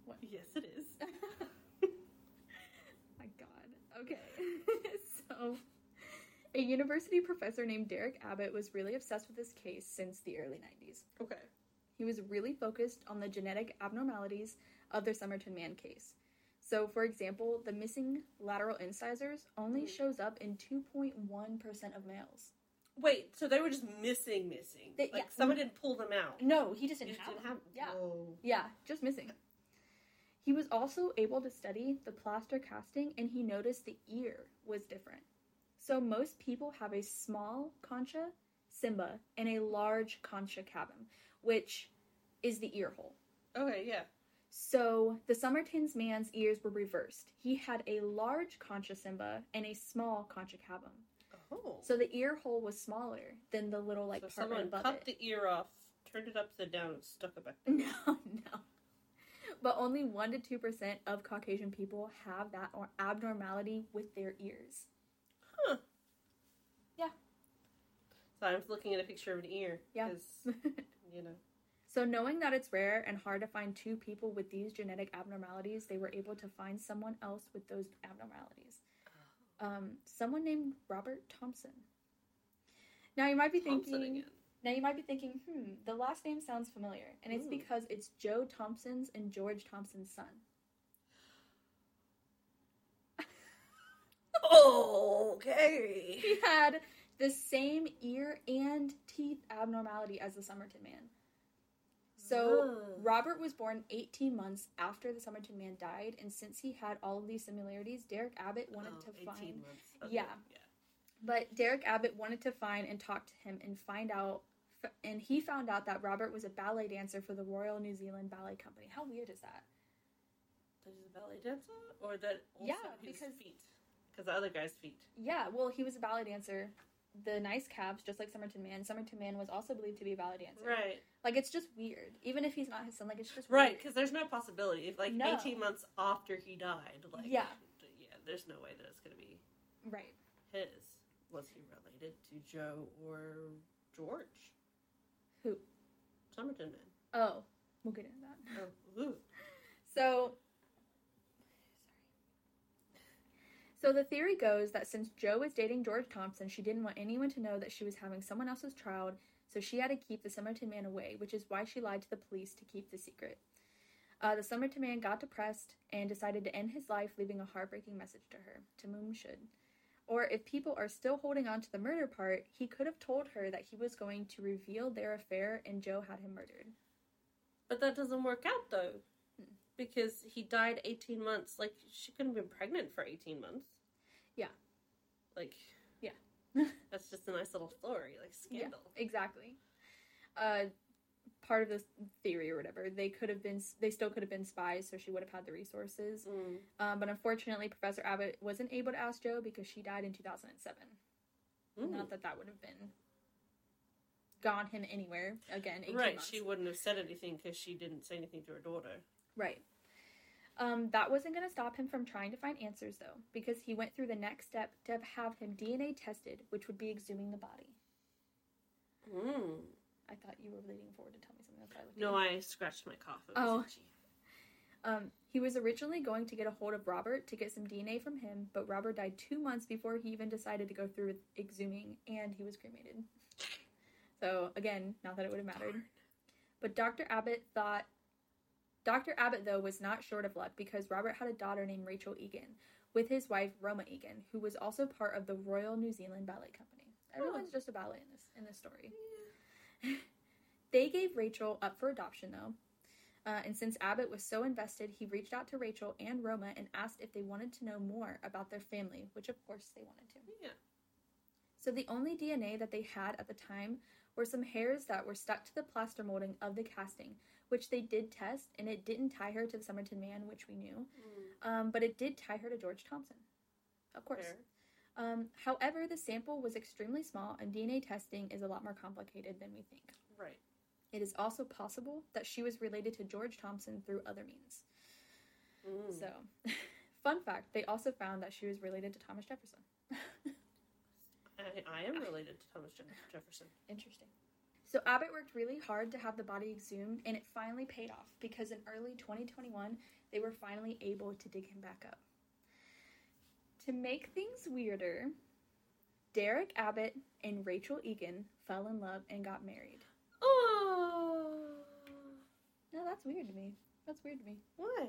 What?
Yes, it is.
My God. Okay. so, a university professor named Derek Abbott was really obsessed with this case since the early 90s.
Okay.
He was really focused on the genetic abnormalities of the Somerton man case. So, for example, the missing lateral incisors only
Mhm.
shows up in 2.1% of males.
Wait, so they were just missing, missing.
They-
like
yeah.
someone didn't pull them out.
No, he just didn't
just
have
didn't
them.
have.
Yeah.
Whoa.
Yeah, just missing. He was also able to study the plaster casting and he noticed the ear was different. So most people have a small concha cymba and a large concha cavum, which is the ear hole.
Okay, yeah.
So the Somerton's man's ears were reversed. He had a large concha cymba and a small concha cavum.
Oh.
So the ear hole was smaller than the little like
so
part
someone
above
cut
it.
the ear off, turned it upside down, and stuck it back there.
No, no. But only 1 to 2% of Caucasian people have that or abnormality with their ears. Huh. Yeah.
So I'm looking at a picture of an ear.
Yeah.
you know.
So, knowing that it's rare and hard to find two people with these genetic abnormalities, they were able to find someone else with those abnormalities. Um, someone named Robert Thomson. Now, you might be
Thomson
thinking.
again.
Now you might be thinking, hmm, the last name sounds familiar, and it's
Ooh.
because it's Jo Thomson's and George Thomson's son.
Okay.
He had the same ear and teeth abnormality as the Somerton man. So
Ah.
Robert was born 18 months after the Somerton man died, and since he had all of these similarities, Derek Abbott wanted
Oh,
to
18
find.
Okay,
Yeah. But Derek Abbott wanted to find and talk to him and find out, f- and he found out that Robert was a ballet dancer for the Royal New Zealand Ballet Company. How weird is that?
That he's a ballet dancer? Or that also
Yeah,
his
because-
feet? Because the other guy's feet.
Yeah, well, he was a ballet dancer. The nice calves, just like Somerton Man. Somerton Man was also believed to be a ballet dancer.
Right.
Like it's just weird. Even if he's not his son, like it's just
Right, because there's no possibility. If like
No.
18 months after he died, like
Yeah.
yeah, there's no way that it's gonna be
Right.
his. Was he related to Jo or George?
Who?
Somerton man.
Oh, we'll get into that.
Oh, ooh.
So, so the theory goes that since Jo was dating George Thomson, she didn't want anyone to know that she was having someone else's child, so she had to keep the Somerton man away, which is why she lied to the police to keep the secret. Uh, the Somerton man got depressed and decided to end his life, leaving a heartbreaking message to her. To whom should. Or if people are still holding on to the murder part, he could have told her that he was going to reveal their affair and Jo had him murdered.
But that doesn't work out though.
Hmm.
Because he died 18 months. Like, she couldn't have been pregnant for 18 months.
Yeah.
Like,
Yeah.
that's just a nice little story. Like, scandal.
Yeah, Exactly. Uh, part of this theory or whatever, they could have been, they still could have been spies, so she would have had the resources.
Mm.
Um, but unfortunately, Professor Abbott wasn't able to ask Jo because she died in 2007.
Mm.
Not that that would have been gone him anywhere. Again,
Right,
months.
she wouldn't have said anything because she didn't say anything to her daughter.
Right. Um, that wasn't going to stop him from trying to find answers, though, because he went through the next step to have him DNA tested, which would be exhuming the body.
Mm.
I thought you were leaning forward to tell me something. That's I
No. I scratched my cough. It
Oh. Um, he was originally going to get a hold of Robert to get some DNA from him, but Robert died two months before he even decided to go through with exhuming, and he was cremated. So again, not that it would have mattered. But Dr. Abbott thought Dr. Abbott though was not short of luck because Robert had a daughter named Rachel Egan with his wife Roma Egan, who was also part of the Royal New Zealand Ballet Company. Everyone's just a ballet in this in this story. They gave Rachel up for adoption though. Uh, and since Abbott was so invested, he reached out to Rachel and Roma and asked if they wanted to know more about their family, which of course they wanted to.
Yeah.
So the only DNA that they had at the time were some hairs that were stuck to the plaster molding of the casting, which they did test, and it didn't tie her to the Somerton man, which we knew, um, but it did tie her to George Thomson. Of course. Um, however, the sample was extremely small, and DNA testing is a lot more complicated than we think.
Right.
It is also possible that she was related to George Thomson through other means.
Mm.
So, fun fact, they also found that she was related to Thomas Jefferson.
I, I am related to Thomas Jefferson.
Interesting. So, Abbott worked really hard to have the body exhumed, and it finally paid off because in early 2021, they were finally able to dig him back up. To make things weirder, Derek Abbott and Rachel Egan fell in love and got married.
Oh.
No, that's weird to me. That's weird to me.
Why?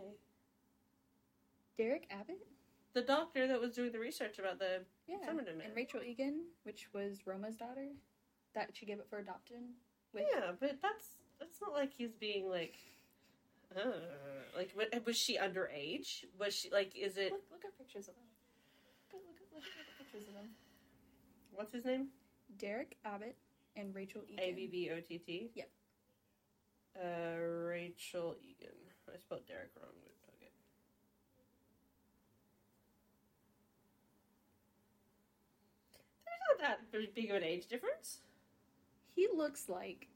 Derek Abbott?
The doctor that was doing the research about the
Yeah.
Somerton man.
And Rachel Egan, which was Roma's daughter, that she gave it for adoption.
Yeah, but that's that's not like he's being like Uh, like, wa- was she underage? Was she like? Is it?
Look, look at pictures of them. Look, look, at- look at pictures of them.
What's his name?
Derek Abbott and Rachel Egan.
A B B O T T.
Yep.
Uh, Rachel Egan. I spelled Derek wrong, but okay. There's not that big of an age difference.
He looks like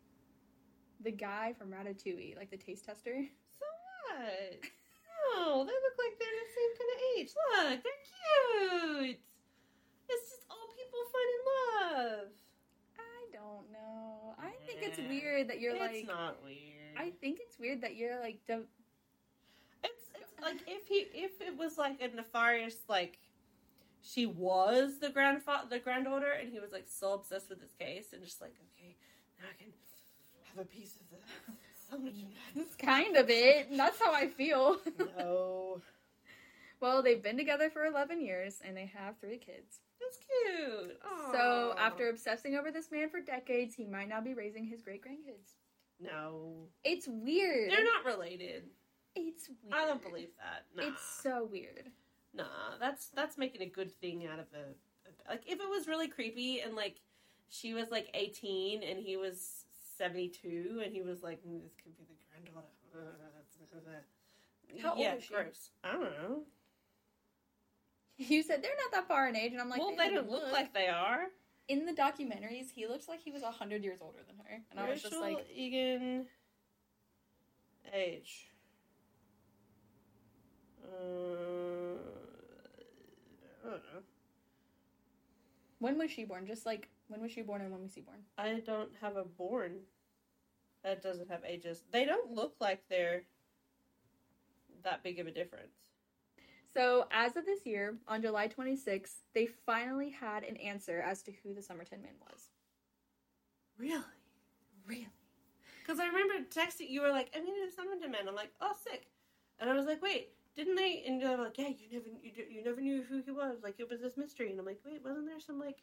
the guy from Ratatouille, like the taste tester.
So what? No, they look like they're the same kind of age. Look, they're cute. It's just all people fun in love.
I don't know. I think it's weird that you're
it's
like.
It's not weird.
I think it's weird that you're like. de-
It's, it's like if he if it was like a nefarious like she was the grandfather the granddaughter and he was like so obsessed with this case and just like okay now I can have a piece of the sandwich. Mm.
It's kind of it. That's how I feel.
no,
well, they've been together for 11 years and they have three kids.
that's cute.
So, after obsessing over this man for decades, he might now be raising his great grandkids.
no,
It's weird.
they're not related.
It's weird.
I don't believe that. Nah.
It's so weird.
Nah, that's that's making a good thing out of a, a like if it was really creepy and like she was like eighteen and he was seventy two and he was like "Mm, this could be the granddaughter.
How old is she?
gross. I don't know.
You said they're not that far in age, and I'm like,
well, they don't look like they are.
In the documentaries, he looks like he was 100 years older than her. And I was just like,
Egan age. I don't know.
when was she born? Just like, when was she born and when was he born?
I don't have a born that doesn't have ages. They don't look like they're that big of a difference.
So, as of this year, on July 26th, they finally had an answer as to who the Somerton man was.
Really?
Really?
Because I remember texting you were like, I needed a Somerton man. I'm like, oh, sick. And I was like, wait, didn't they? And you're like, yeah, you never, you, you never knew who he was. Like it was this mystery. And I'm like, wait, wasn't there some like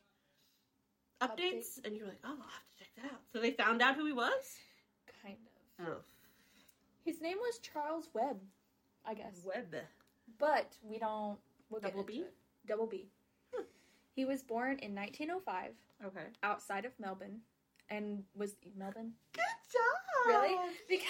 updates?
Update.
And you were like, oh, I'll have to check that out. So they found out who he was.
Kind of.
Oh,
His name was Charles Webb, I guess.
Webb.
But we don't. We'll
Double B?
Double B.
Hmm.
He was born in 1905
Okay.
outside of Melbourne, and was Melbourne
Good job.
really because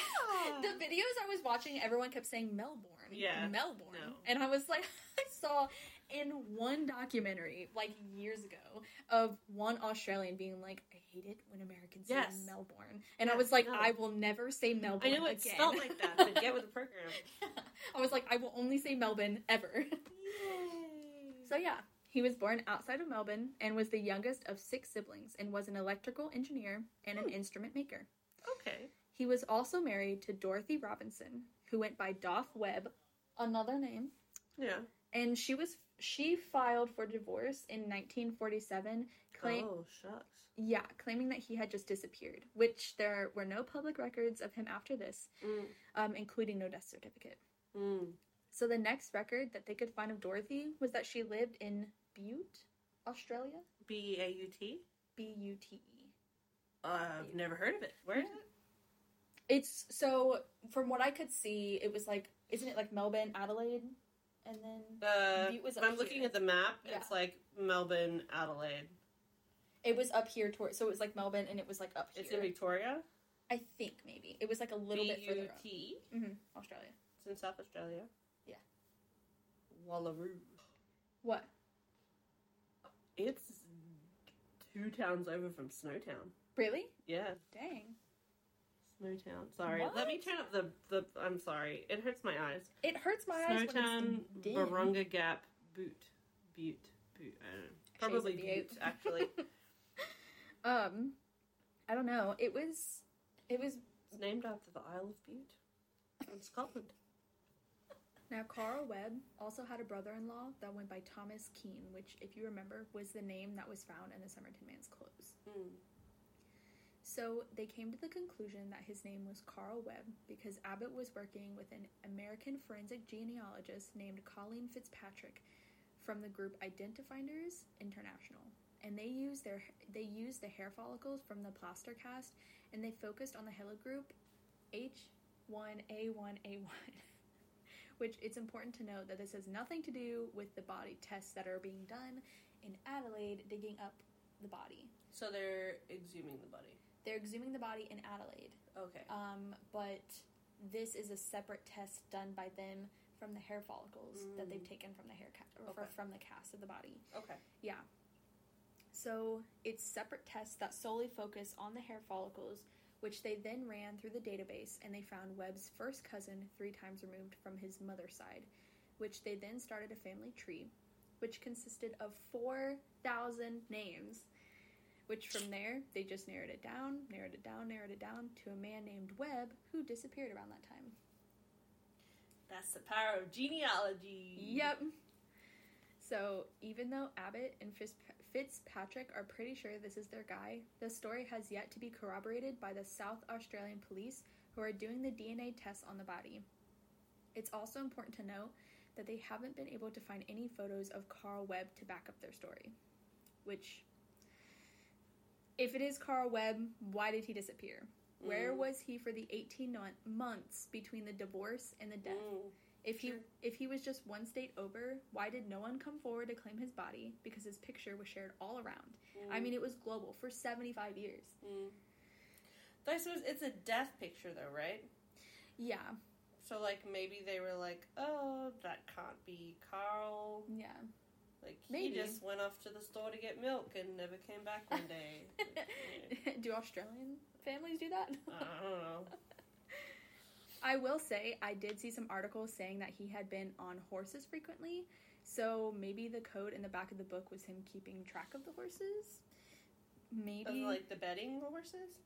Yeah.
the videos I was watching, everyone kept saying Melbourne.
Yeah.
Melbourne.
No.
And I was like, I saw in one documentary, like years ago, of one Australian being like, I hate it when Americans
Yes.
say Melbourne. And I was like,
no.
I will never say Melbourne
I know it's
again.
spelled like that, but get with the program.
I was like, I will only say Melbourne ever. Yay. so yeah, he was born outside of Melbourne and was the youngest of six siblings and was an electrical engineer and an
Hmm.
instrument maker.
okay.
He was also married to Dorothy Robinson, who went by Doff Webb, another name,
Yeah.
and she was she filed for divorce in 1947, claim
Oh shucks.
yeah, claiming that he had just disappeared, which there were no public records of him after this,
Mm.
um, including no death certificate.
Mm.
So the next record that they could find of Dorothy was that she lived in Bute, Australia.
B A U T.
B U T E.
I've never heard of it. Where is it?
It's so from what I could see, it was like isn't it like Melbourne, Adelaide, and then
Uh,
Bute was up
I'm looking at the map.
Yeah.
It's like Melbourne, Adelaide.
it was up here toward. So it was like Melbourne, and it was like up here.
It's in. Victoria.
I think maybe it was like a little
B
bit further.
T.
hmm Australia.
It's in South Australia.
Yeah.
Wallaroo.
What?
It's two towns over from Snowtown.
Really?
Yeah,
Dang.
Snowtown. Sorry. Let me turn up the the. I'm sorry. It hurts my eyes.
It hurts my eyes.
Snowtown,
when.
Barunga Gap, Butte, Butte, Butte. I don't know. Probably Butte, actually.
um, I don't know. It was. It was
It's named after the Isle of Bute in Scotland.
Now, Carl Webb also had a brother in law that went by Thomas Keane, which, if you remember, was the name that was found in the Somerton man's clothes.
Mm.
So they came to the conclusion that his name was Carl Webb because Abbott was working with an American forensic genealogist named Colleen Fitzpatrick from the group Identifinders International. And they used their they used the hair follicles from the plaster cast and they focused on the haplogroup H A1A1A1. Which it's important to note that this has nothing to do with the body tests that are being done in Adelaide digging up the body.
So they're exhuming the body.
They're exhuming the body in Adelaide.
Okay.
Um, but this is a separate test done by them from the hair follicles that they've
Mm.
taken from the hair ca- or
Okay.
from the cast of the body.
Okay.
Yeah. So it's separate tests that solely focus on the hair follicles, which they then ran through the database and they found Webb's first cousin three times removed from his mother's side, which they then started a family tree, which consisted of 4,000 names. Which from there, they just narrowed it down, narrowed it down, narrowed it down to a man named Webb who disappeared around that time.
That's the power of genealogy.
Yep. So even though Abbott and Fitz- Fitzpatrick are pretty sure this is their guy, the story has yet to be corroborated by the South Australian police who are doing the DNA tests on the body. It's also important to note that they haven't been able to find any photos of Carl Webb to back up their story. Which, if it is Carl Webb, why did he disappear? Where
Mm.
was he for the 18 mon- months between the divorce and the death?
Mm.
If he if he was just one state over, why did no one come forward to claim his body? Because his picture was shared all around. I
Mm.
mean, it was global for seventy five years.
Mm. I suppose it's a death picture, though, right?
Yeah,
So, like, maybe they were like, "Oh, that can't be Carl."
yeah.
Like,
Maybe.
he just went off to the store to get milk and never came back one day.
do Australian families do that?
I don't know.
I will say I did see some articles saying that he had been on horses frequently, so maybe the code in the back of the book was him keeping track of the horses. Maybe
Of, like the betting horses.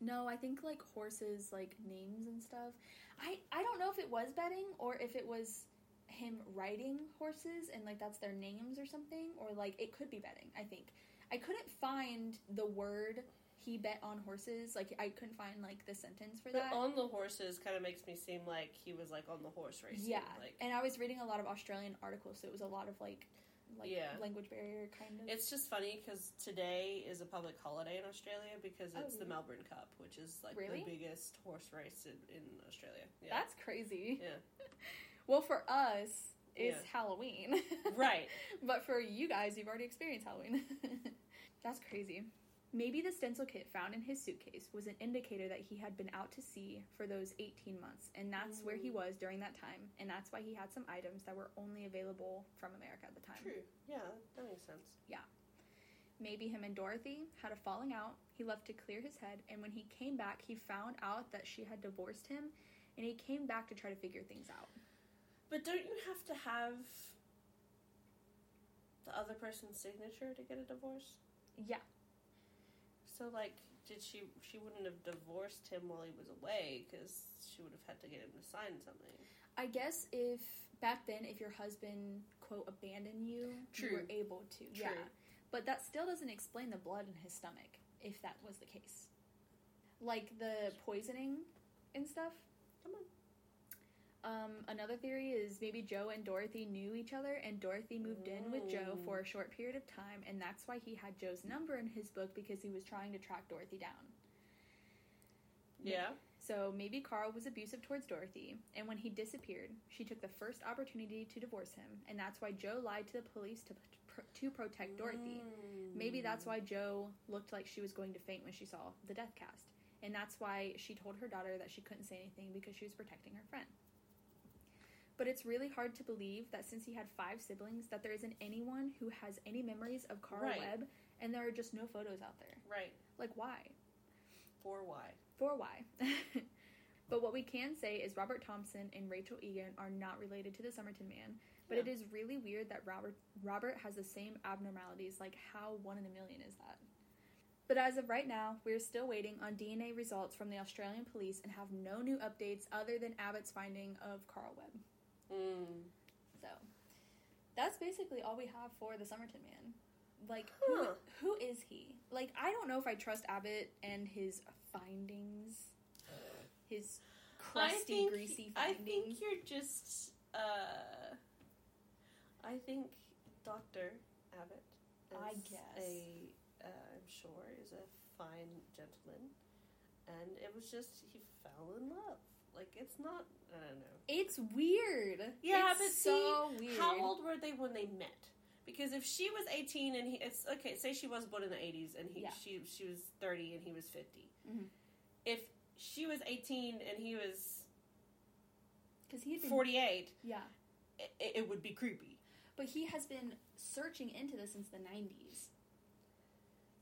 No, I think like horses like names and stuff. I I don't know if it was betting or if it was him riding horses and like that's their names or something or like it could be betting, I think. I couldn't find the word he bet on horses. Like I couldn't find like the sentence for
But
that.
on the horses kind of makes me seem like he was like on the horse racing.
yeah.
Like
and I was reading a lot of Australian articles, so it was a lot of like like
Yeah.
language barrier kind of.
it's just funny because today is a public holiday in Australia because
Oh,
it's the?
Oh.
Melbourne Cup, which is like
Really?
the biggest horse race in, in Australia. Yeah.
That's crazy.
Yeah.
Well, for us, it's
Yeah.
Halloween.
Right.
But for you guys, you've already experienced Halloween. That's crazy. Maybe the stencil kit found in his suitcase was an indicator that he had been out to sea for those 18 months, and that's where he was during that time, and that's why he had some items that were only available from America at the time.
True. Yeah, that makes sense. Yeah.
Maybe him and Dorothy had a falling out. He left to clear his head, and when he came back, he found out that she had divorced him, and he came back to try to figure things out.
But don't you have to have the other person's signature to get a divorce?
Yeah.
So like, did she? She wouldn't have divorced him while he was away because she would have had to get him to sign something.
I guess if back then, if your husband quote abandoned you,
True.
you were able to.
True.
Yeah, but that still doesn't explain the blood in his stomach if that was the case. Like the poisoning and stuff.
Come on.
Um, another theory is maybe Jo and Dorothy knew each other, and Dorothy moved in with
Jo
for a short period of time, and that's why he had Jo's number in his book because he was trying to track Dorothy down.
Yeah.
So maybe Carl was abusive towards Dorothy, and when he disappeared, she took the first opportunity to divorce him, and that's why Jo lied to the police to to protect Dorothy.
Mm.
Maybe that's why Jo looked like she was going to faint when she saw the death cast, and that's why she told her daughter that she couldn't say anything because she was protecting her friend. But it's really hard to believe that since he had five siblings, that there isn't anyone who has any memories of Carl
Right.
Webb, and there are just no photos out there.
Right.
Like, why?
For why?
For why? but what we can say is Robert Thomson and Rachel Egan are not related to the Somerton man. But it
Yeah.
is really weird that Robert Robert has the same abnormalities. Like, how one in a million is that? But as of right now, we're still waiting on DNA results from the Australian police and have no new updates other than Abbott's finding of Carl Webb.
Mm.
So that's basically all we have for the Somerton man. Like,
Huh.
who, who is he? Like, I don't know if I trust Abbott and his findings, his crusty,
think,
greasy findings.
I think you're just. Uh, I think Doctor Abbott. Is
I guess.
a. Uh, I'm sure is a fine gentleman, and it was just he fell in love. Like it's not. I don't know.
It's weird.
Yeah,
it's
but
so
see,
weird.
How old were they when they met? Because if she was eighteen and he, it's okay. Say she was born in the eighties and he,
Yeah.
she, she was thirty and he was 50
Mhm.
If she was eighteen and he was
Because he had been,
forty-eight,
yeah,
it, it would be creepy.
but he has been searching into this since the '90s.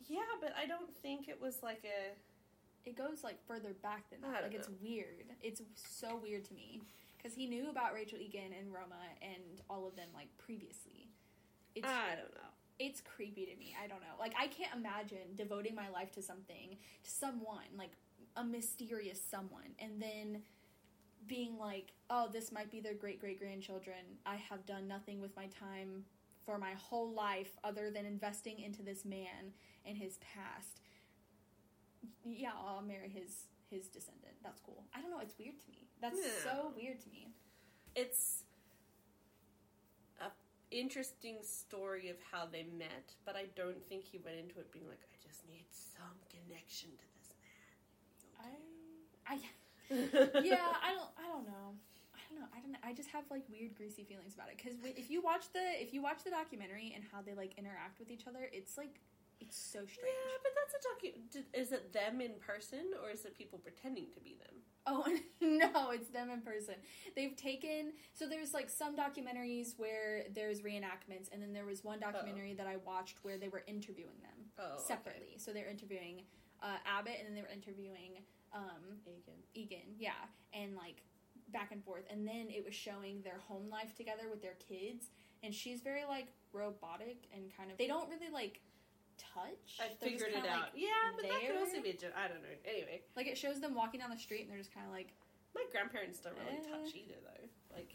Yeah, but I don't think it was like a.
It goes like further back than that. Like it's weird. It's so weird to me because he knew about Rachel Egan and Roma and all of them like previously. It's
I don't know.
it's creepy to me. I don't know. Like I can't imagine devoting my life to something, to someone, like a mysterious someone, and then being like, "Oh, this might be their great great grandchildren. I have done nothing with my time for my whole life other than investing into this man and his past." Yeah, I'll marry his his descendant. That's cool. I don't know. It's weird to me. That's so weird to me.
It's a interesting story of how they met, but I don't think he went into it being like, I just need some connection to this
man." I
I
yeah, I don't, I don't know. I don't know. I don't know. I just have like weird, greasy feelings about it. Because if you watch the, if you watch the documentary and how they like interact with each other, it's like, it's so strange.
Yeah, but that's a docu. Is it them in person or is it people pretending to be them?
Oh no, it's them in person. They've taken so there's like some documentaries where there's reenactments, and then there was one documentary that I watched where they were interviewing them
Oh, okay.
separately. So they're interviewing uh, Abbott, and then they were interviewing um,
Egan.
Egan, yeah, and like back and forth. And then it was showing their home life together with their kids, and she's very like robotic and kind of. They don't really like touch.
I
They're
figured it out.
Like,
yeah, but that could also be. a jo- I don't know. Anyway,
like it shows them walking down the street, and they're just kind of like.
my grandparents don't really
Eh.
touch either, though. Like,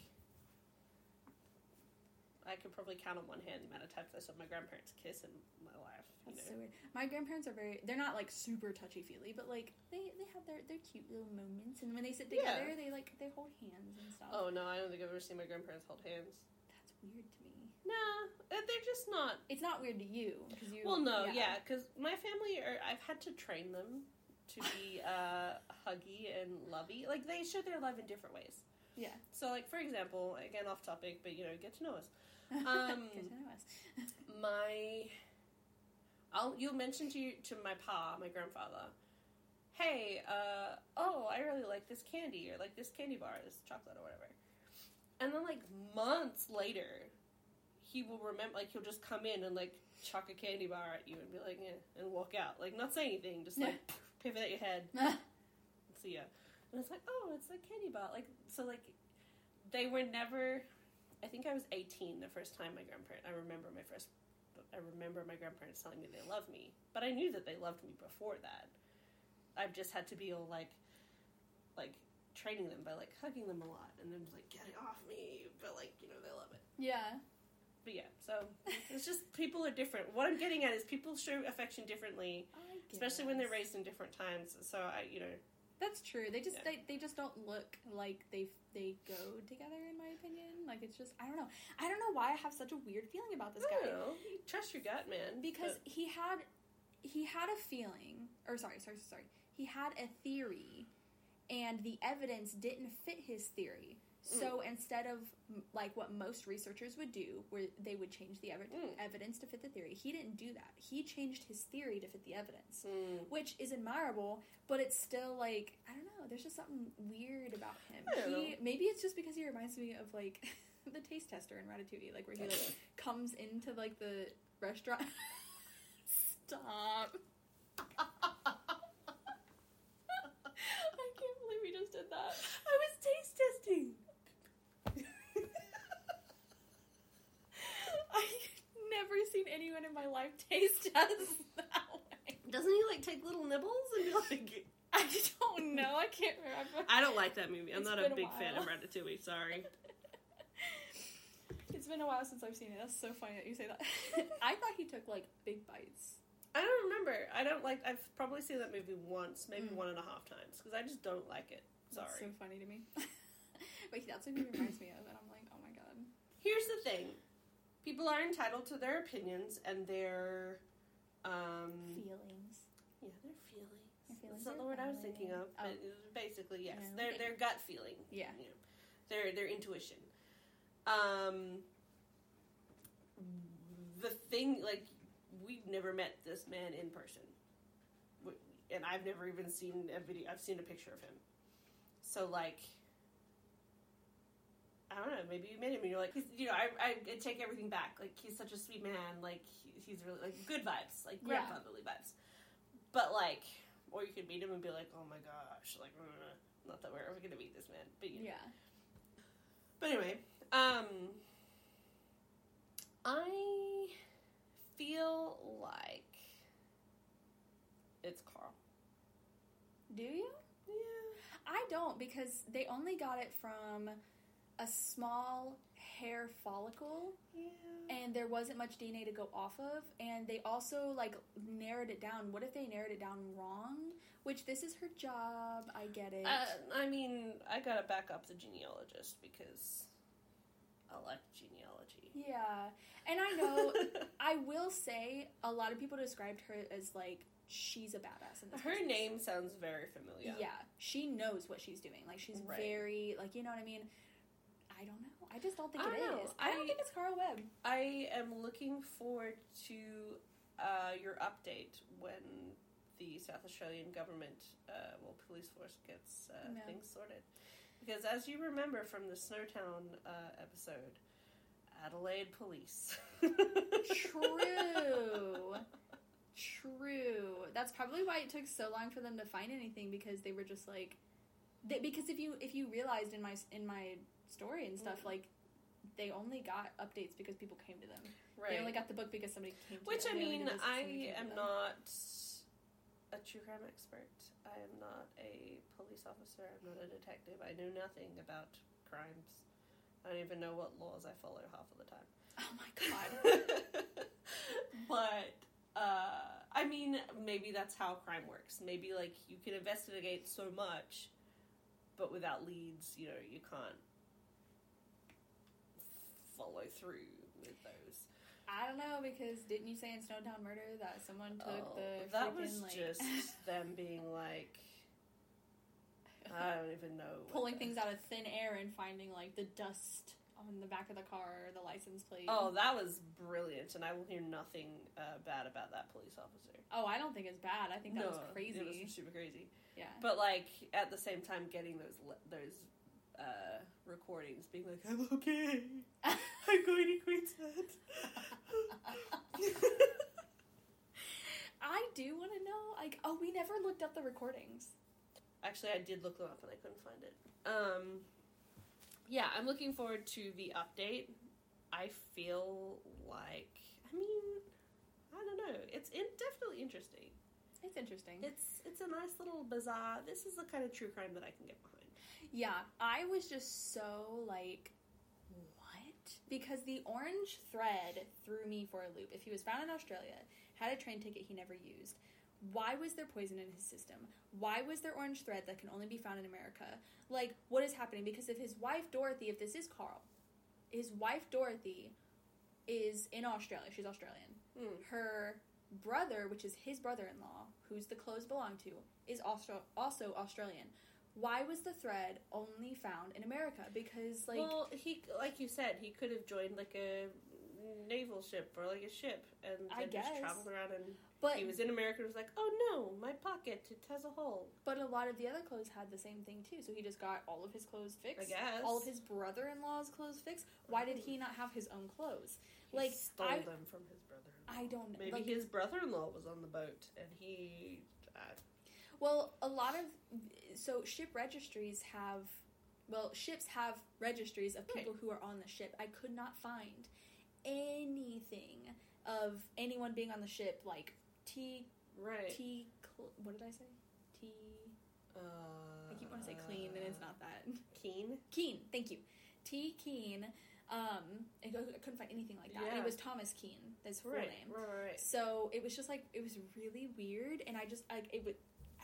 I could probably count on one hand the amount of times I saw my grandparents kiss in my life.
That's
know?
so weird. My grandparents are very. They're not like super touchy feely, but like they they have their their cute little moments, and when they sit
Yeah.
together, they like they hold hands and stuff.
Oh no, I don't think I've ever seen my grandparents hold hands.
that's weird to me.
Nah, uh, they're not.
It's not weird to you because you.
Well, no, yeah, because my family are. I've had to train them to be uh, huggy and lovey. Like they show their love in different ways.
Yeah.
So, like for example, again off topic, but you know, get to know us. Um,
Get to know us.
my I'll you'll mention to you, to my pa, my grandfather, hey, uh, oh, I really like this candy or like this candy bar, this chocolate or whatever. And then like months later, he will remember like he'll just come in and like chuck a candy bar at you and be like, eh, and walk out, like not say anything, just like pivot at your head, see ya. And it's like, oh, it's a candy bar. Like so, like they were never. I think I was 18 the first time my grandparent. I remember my first. I remember my grandparents telling me they love me, but I knew that they loved me before that. I've just had to be all like, like training them by like hugging them a lot and then just like getting off me, but like you know they love it.
yeah.
But yeah, so it's just people are different. What I'm getting at is people show affection differently, especially when they're raised in different times. So I, you know,
That's true. They just
Yeah.
they, they just don't look like they they go together in my opinion. Like it's just I don't know. I don't know why I have such a weird feeling about this
I
guy.
know. Trust your gut, man.
Because
but-
he had he had a feeling or sorry, sorry, sorry. He had a theory and the evidence didn't fit his theory.
Mm.
So instead of like what most researchers would do, where they would change the evi-
Mm.
evidence to fit the theory, he didn't do that. He changed his theory to fit the evidence
Hmm.
which is admirable, but it's still like I don't know. There's just something weird about him. He maybe it's just because he reminds me of like the taste tester in Ratatouille, like where he like comes into like the restaurant. Stop! I can't believe we just did that.
I was taste testing.
I've never seen anyone in my life taste test that way.
Doesn't he like take little nibbles and be like?
I don't know. I can't remember.
I don't like that movie. I'm
It's
not a
a
big fan of. Ratatouille. Sorry.
It's been a while since I've seen it. That's so funny that you say that. I thought he took like big bites.
I don't remember. I don't like. I've probably seen that movie once, maybe
Mm.
one and a half times, because I just don't like it.
That's
Sorry.
so funny to me. but that's what he reminds me of, and I'm like, oh my god.
Here's the thing: people are entitled to their opinions and their, um,
Feelings.
yeah, their feelings. That's
feelings
not the word I was thinking of,
Oh.
but basically, yes,
Yeah,
their their gut feeling,
Yeah.
you know, their their intuition. Um, the thing, like, we've never met this man in person, and I've never even seen a video. I've seen a picture of him, so like. I don't know. Maybe you met him and you're like, he's, you know, I, I take everything back. Like he's such a sweet man. Like he, he's really like good vibes, like
Yeah.
grandfatherly vibes. But like, or you could meet him and be like, oh my gosh, like, uh, not that we're ever gonna meet this man, but you know.
Yeah.
But anyway, um, I feel like it's Carl.
Do you?
Yeah.
I don't because they only got it from a small hair follicle
Yeah.
and there wasn't much DNA to go off of and they also like narrowed it down. What if they narrowed it down wrong? Which this is her job, I get it.
Uh, I mean, I gotta back up the genealogist because I like genealogy.
yeah. And I know I will say a lot of people described her as like she's a badass in this
Her name sounds very familiar.
Yeah, she knows what she's doing. Like she's
Right.
very like you know what I mean. I don't know. I just don't think
I
it is.
don't know.
I don't think it's Carl Webb.
I am looking forward to uh, your update when the South Australian government, uh, well, police force gets uh,
Yeah.
things sorted. Because as you remember from the Snowtown uh, episode, Adelaide police.
True. True. That's probably why it took so long for them to find anything because they were just like, they, because if you if you realized in my in my story and stuff
Mm.
like, they only got updates because people came to them.
right.
They only got the book because somebody came to them
Which
them.
I mean,
did this because somebody
I am not a true crime expert. I am not a police officer. I'm not a detective. I know nothing about crimes. I don't even know what laws I follow half of the time.
Oh my god.
but uh, I mean, maybe that's how crime works. Maybe like you can investigate so much, but without leads, you know, you can't follow through with those.
I don't know because didn't you say in Snowtown Murder that someone took
Oh,
the
that
freaking,
was
like
just them being like, I don't even know.
pulling things out of thin air and finding like the dust on the back of the car, the license plate.
Oh, that was brilliant, and I will hear nothing uh, bad about that police officer.
Oh, I don't think it's bad. I think that was crazy.
It was super crazy.
yeah.
But like at the same time, getting those le- those uh, recordings, being like, "I'm okay, I'm going to Queensland."
I do want to know, like, oh, we never looked up the recordings.
Actually, I did look them up and I couldn't find it. Um, yeah, I'm looking forward to the update. I feel like, I mean, I don't know. It's in, definitely interesting.
It's interesting.
It's it's a nice little bizarre. This is the kind of true crime that I can get behind.
Yeah, I was just so like, what? Because the orange thread threw me for a loop. If he was found in Australia, had a train ticket he never used, why was there poison in his system? Why was there orange thread that can only be found in America? Like, what is happening? Because if his wife Dorothy, if this is Carl, his wife Dorothy is in Australia. She's Australian.
Hmm.
Her brother, which is his brother-in-law, whose the clothes belong to, is also also Australian. Why was the thread only found in America? Because like
well, he like you said, he could have joined like a naval ship or like a ship and,
I
and just
guess.
traveled around and
but
he was in America and was like, oh no, my pocket it has a hole.
but a lot of the other clothes had the same thing too. So he just got all of his clothes
I
fixed.
guess
All of his brother-in-law's clothes fixed. Why did he not have his own clothes?
He
like,
stole
I-
them from his brother.
I don't know.
Maybe
like,
his brother-in-law was on the boat and he.
Well, a lot of so ship registries have well, ships have registries of people who are on the ship. I could not find anything of anyone being on the ship like T
right.
T cl- what did I say? T
uh,
I keep wanting to say clean and it's not that.
Keane.
Keane, thank you. T Keane um I couldn't find anything like that. And
Yeah.
it was Thomas Keane, his full
Right,
name.
right, right, right.
So it was just like it was really weird, and I just like it would.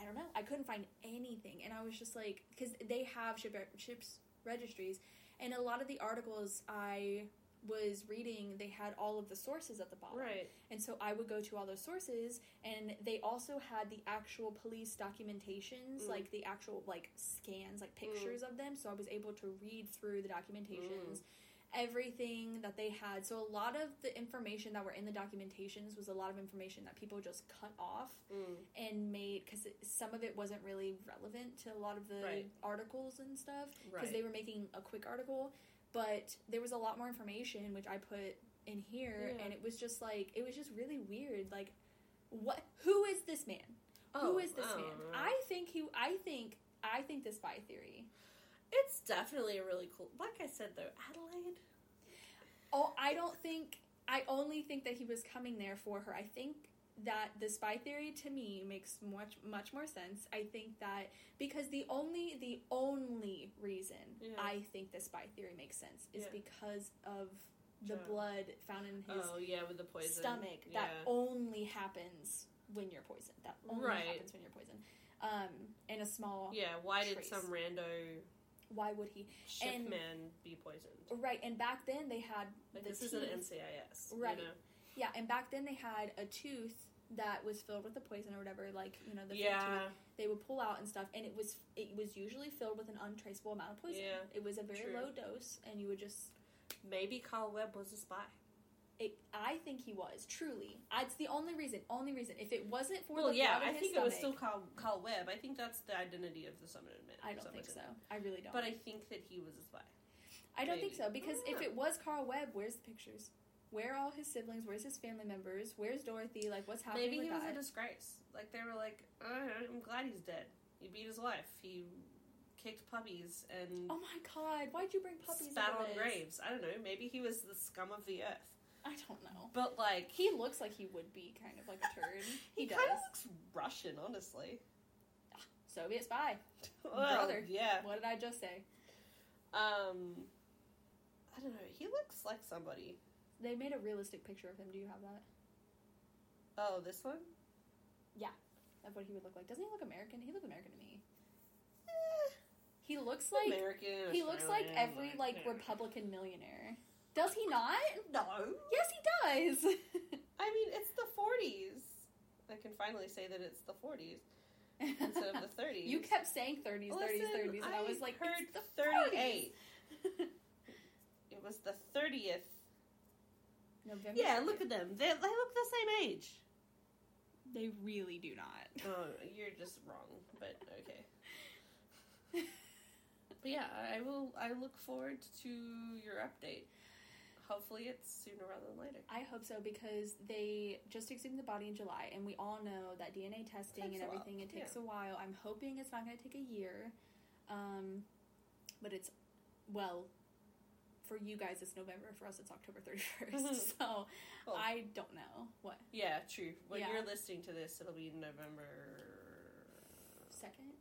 I don't know. I couldn't find anything, and I was just like, because they have ship ships registries, and a lot of the articles I was reading, they had all of the sources at the bottom.
Right.
And so I would go to all those sources, and they also had the actual police documentations,
Mm.
like the actual like scans, like pictures of them. So I was able to read through the documentations, everything that they had. So a lot of the information that were in the documentations was a lot of information that people just cut off
Mm.
and made because some of it wasn't really relevant to a lot of the
Right.
articles and stuff because
Right.
they were making a quick article but there was a lot more information which i put in here
Yeah.
and it was just like it was just really weird like what who is this man who is this
I
man
don't
i think he i think i think the spy theory
It's definitely a really cool. Like I said though, Adelaide.
oh i don't think i only think that he was coming there for her i think that the spy theory to me makes much much more sense i think that because the only the only reason
Yeah.
i think the spy theory makes sense is
Yeah.
because of the blood found in his
oh yeah, with the poison
stomach
Yeah.
that only happens when you're poisoned that only
Right.
happens when you're poisoned um in a small
yeah. Why did some rando
why would he
ship
And-
man be poisoned?
right and back then they had
Like
the
this is an. NCIS,
Right.
You know?
Yeah, and back then they had a tooth that was filled with the poison or whatever, like you know the
Yeah.
tooth. They would pull out and stuff, and it was it was usually filled with an untraceable amount of poison.
Yeah,
it was a very
true.
low dose, and you would just.
Maybe Carl Webb was a spy.
It, I think he was truly. It's the only reason. Only reason. If it wasn't for
Well,
the
yeah, I think it was still Carl, Carl Webb. I think that's the identity of the Somerton man.
I don't think so. I really don't.
But I think that he was a spy.
I don't think so because if it was Carl Webb, where's the pictures? Where are all his siblings? Where's his family members? Where's Dorothy? Like, what's happening
Maybe he was
that?
a disgrace. Like they were like, "Uh, I'm glad he's dead. He beat his wife. He kicked puppies and
oh my god! Why'd you bring puppies?
spat on graves. I don't know. Maybe he was the scum of the earth.
I don't know.
But like,
He looks like he would be kind of like a turd.
he,
he does.
kind of looks Russian, honestly.
Soviet spy.
Well,
Brother.
yeah.
What did I just say?
Um, I don't know. He looks like somebody.
They made a realistic picture of him. Do you have that?
Oh, this one. Yeah.
Of what he would look like? Doesn't he look American? He looks American to me.
Eh,
He looks like
American.
he looks like every like. Republican millionaire. Does he not?
No.
Yes, he does.
I mean, it's the 40s. I can finally say that it's the 40s instead of the 30s.
you kept saying 30s, 30s,
Listen,
30s, and I, was like,
heard
it's the
38.
40s.
It was the 30th.
November.
Yeah, look at them. They, they look the same age.
They really do not.
Oh, you're just wrong, but okay. But yeah, I will. I look forward to your update. Hopefully, it's sooner rather than later.
I hope so because they just exhumed the body in July, and we all know that DNA testing and everything it takes a while. I'm hoping it's not going to take a year, um, but it's well for you guys it's November. For us, it's October 31st. so
Well,
I don't know what
yeah, true. When
Yeah.
you're listening to this, it'll be November.
second.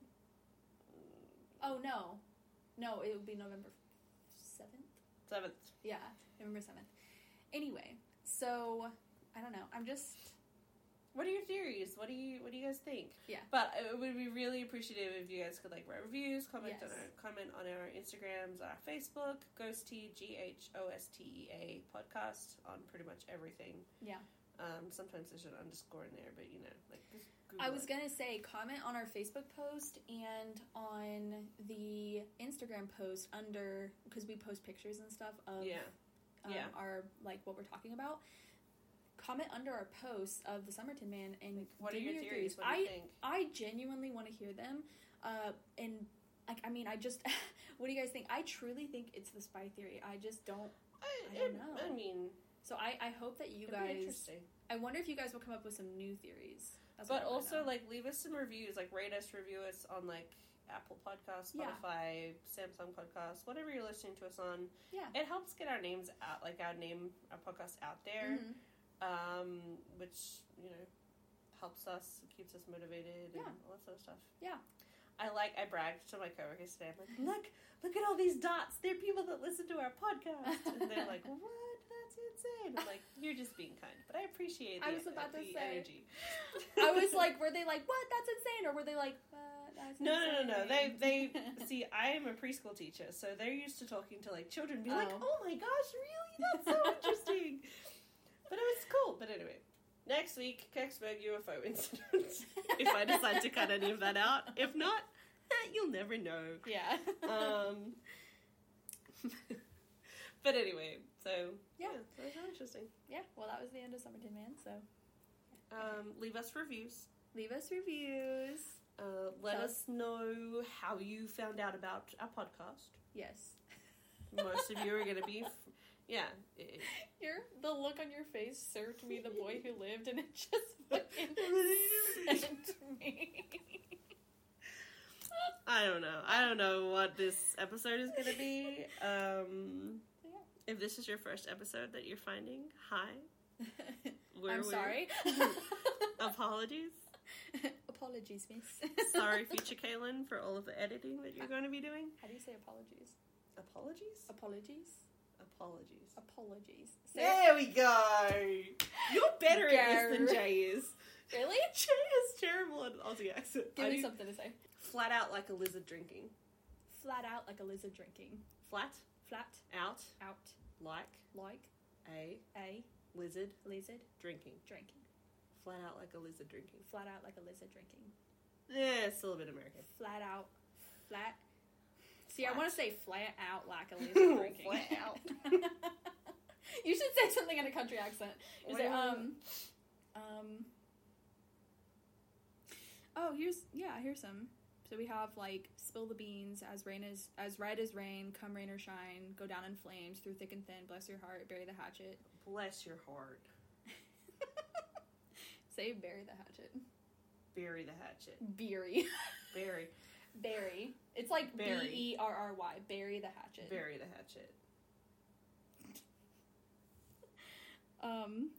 Oh no, no, it would be November seventh.
Seventh.
Yeah, November seventh. Anyway, so I don't know. I'm just
What are your theories? What do you What do you guys think?
Yeah.
But it would be really appreciative if you guys could like write reviews, comment on our comment on our Instagrams, our Facebook, Ghosty G H O S T E A podcast on pretty much everything.
Yeah.
Um, sometimes there's an underscore in there, but you know, like
I was
it.
gonna say comment on our Facebook post and on the Instagram post under because we post pictures and stuff of
yeah,
um,
yeah.
our like what we're talking about. Comment under our posts of the Somerton Man and
What are
me
your theories? What do
I
think?
I genuinely want to hear them. Uh, and like I mean I just what do you guys think? I truly think it's the spy theory. I just don't.
I,
I don't
it-
know.
I mean,
So I I hope that you guys.
interesting.
I wonder if you guys will come up with some new theories. That's
But also, like, leave us some reviews. Like, rate us, review us on like Apple Podcasts,
Yeah.
Spotify, Samsung Podcasts, whatever you're listening to us on.
Yeah.
it helps get our names out, like our name, our podcast out there.
Mhm.
um, which you know helps us, keeps us motivated,
Yeah.
and all that sort of stuff.
Yeah.
I like. I bragged to my coworkers today. I'm like, look, look at all these dots. They're people that listen to our podcast, and they're like, what? That's insane. I'm like, you're just being kind, but I appreciate. The,
I was about to say.
energy.
I was like, were they like, what? That's insane, or were they like, what?
No, no, no, no. They, they see. I am a preschool teacher, so they're used to talking to like children, be like,
Oh.
"Oh my gosh, really? That's so interesting." but it was cool. But anyway, next week, Kecksburg UFO incident. if I decide to cut any of that out, if not, eh, you'll never know.
yeah.
Um. but anyway, so
Yeah.
yeah, that was interesting.
yeah. Well, that was the end of Somerton Man. So
Um, leave us reviews.
leave us reviews.
Uh, let us know how you found out about our podcast.
Yes.
Most of you are going to be, f- yeah.
Your the look on your face served me the boy who lived, and it just sent me.
I don't know. I don't know what this episode is going to be. Um,
Yeah.
if this is your first episode that you're finding, hi. We're
I'm sorry.
Apologies.
Apologies, miss.
Sorry, future Kaylin, for all of the editing that you're ah. going to be doing.
How do you say apologies?
Apologies?
Apologies.
Apologies.
Apologies. Say it.
There we go. You're better at this than Jay is.
Really?
Jay is terrible at Aussie accent.
Give
I
me
do
something to say.
flat out like a lizard drinking.
Flat out like a lizard drinking.
Flat
Flat
out
out
like
like
a
a
lizard
lizard
drinking.
drinking.
Flat out like a lizard drinking.
Flat out like a lizard drinking.
Yeah, it's a bit American.
Flat out. Flat. See, I want to say flat out like a lizard drinking.
Flat out.
you should say something in a country accent. Is it
Well-
um um Oh, here's yeah, here's some. So we have like spill the beans as rain is as red as rain, come rain or shine, go down in flames through thick and thin, bless your heart, bury the hatchet.
Bless your heart.
Say bury the hatchet.
Bury the hatchet.
Beery.
Bury.
bury. It's like B
Bury.
E R R Y. Bury the hatchet.
Bury the hatchet.
Um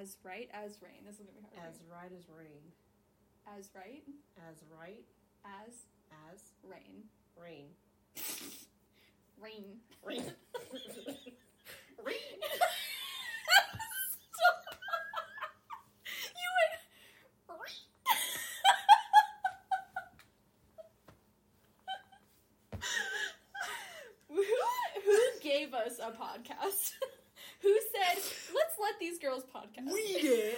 as right as rain. This is gonna be hard.
As right as rain.
as right
As right
as
as
rain.
rain.
Rain.
Rain. rain.
you went. who, who gave us a podcast? who said, let's let these girls podcast?
We did.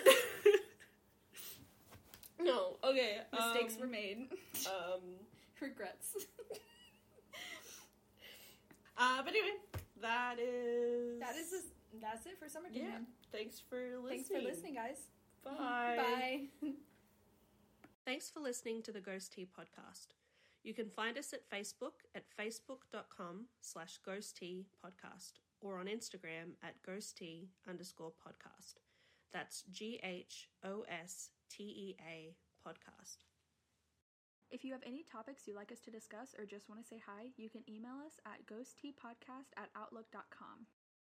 no, okay.
Mistakes
um,
were made.
Um,
Regrets.
uh, but anyway, that is.
that is just, that's it for summer
Yeah. Thanks for listening.
Thanks for listening, guys.
Bye.
Bye.
Thanks for listening to the Ghost Tea podcast. You can find us at Facebook at facebook.com slash podcast or on Instagram at ghost tea underscore podcast. That's G H O S T E A podcast.
If you have any topics you'd like us to discuss or just want to say hi, you can email us at ghosttpodcast at outlook.com.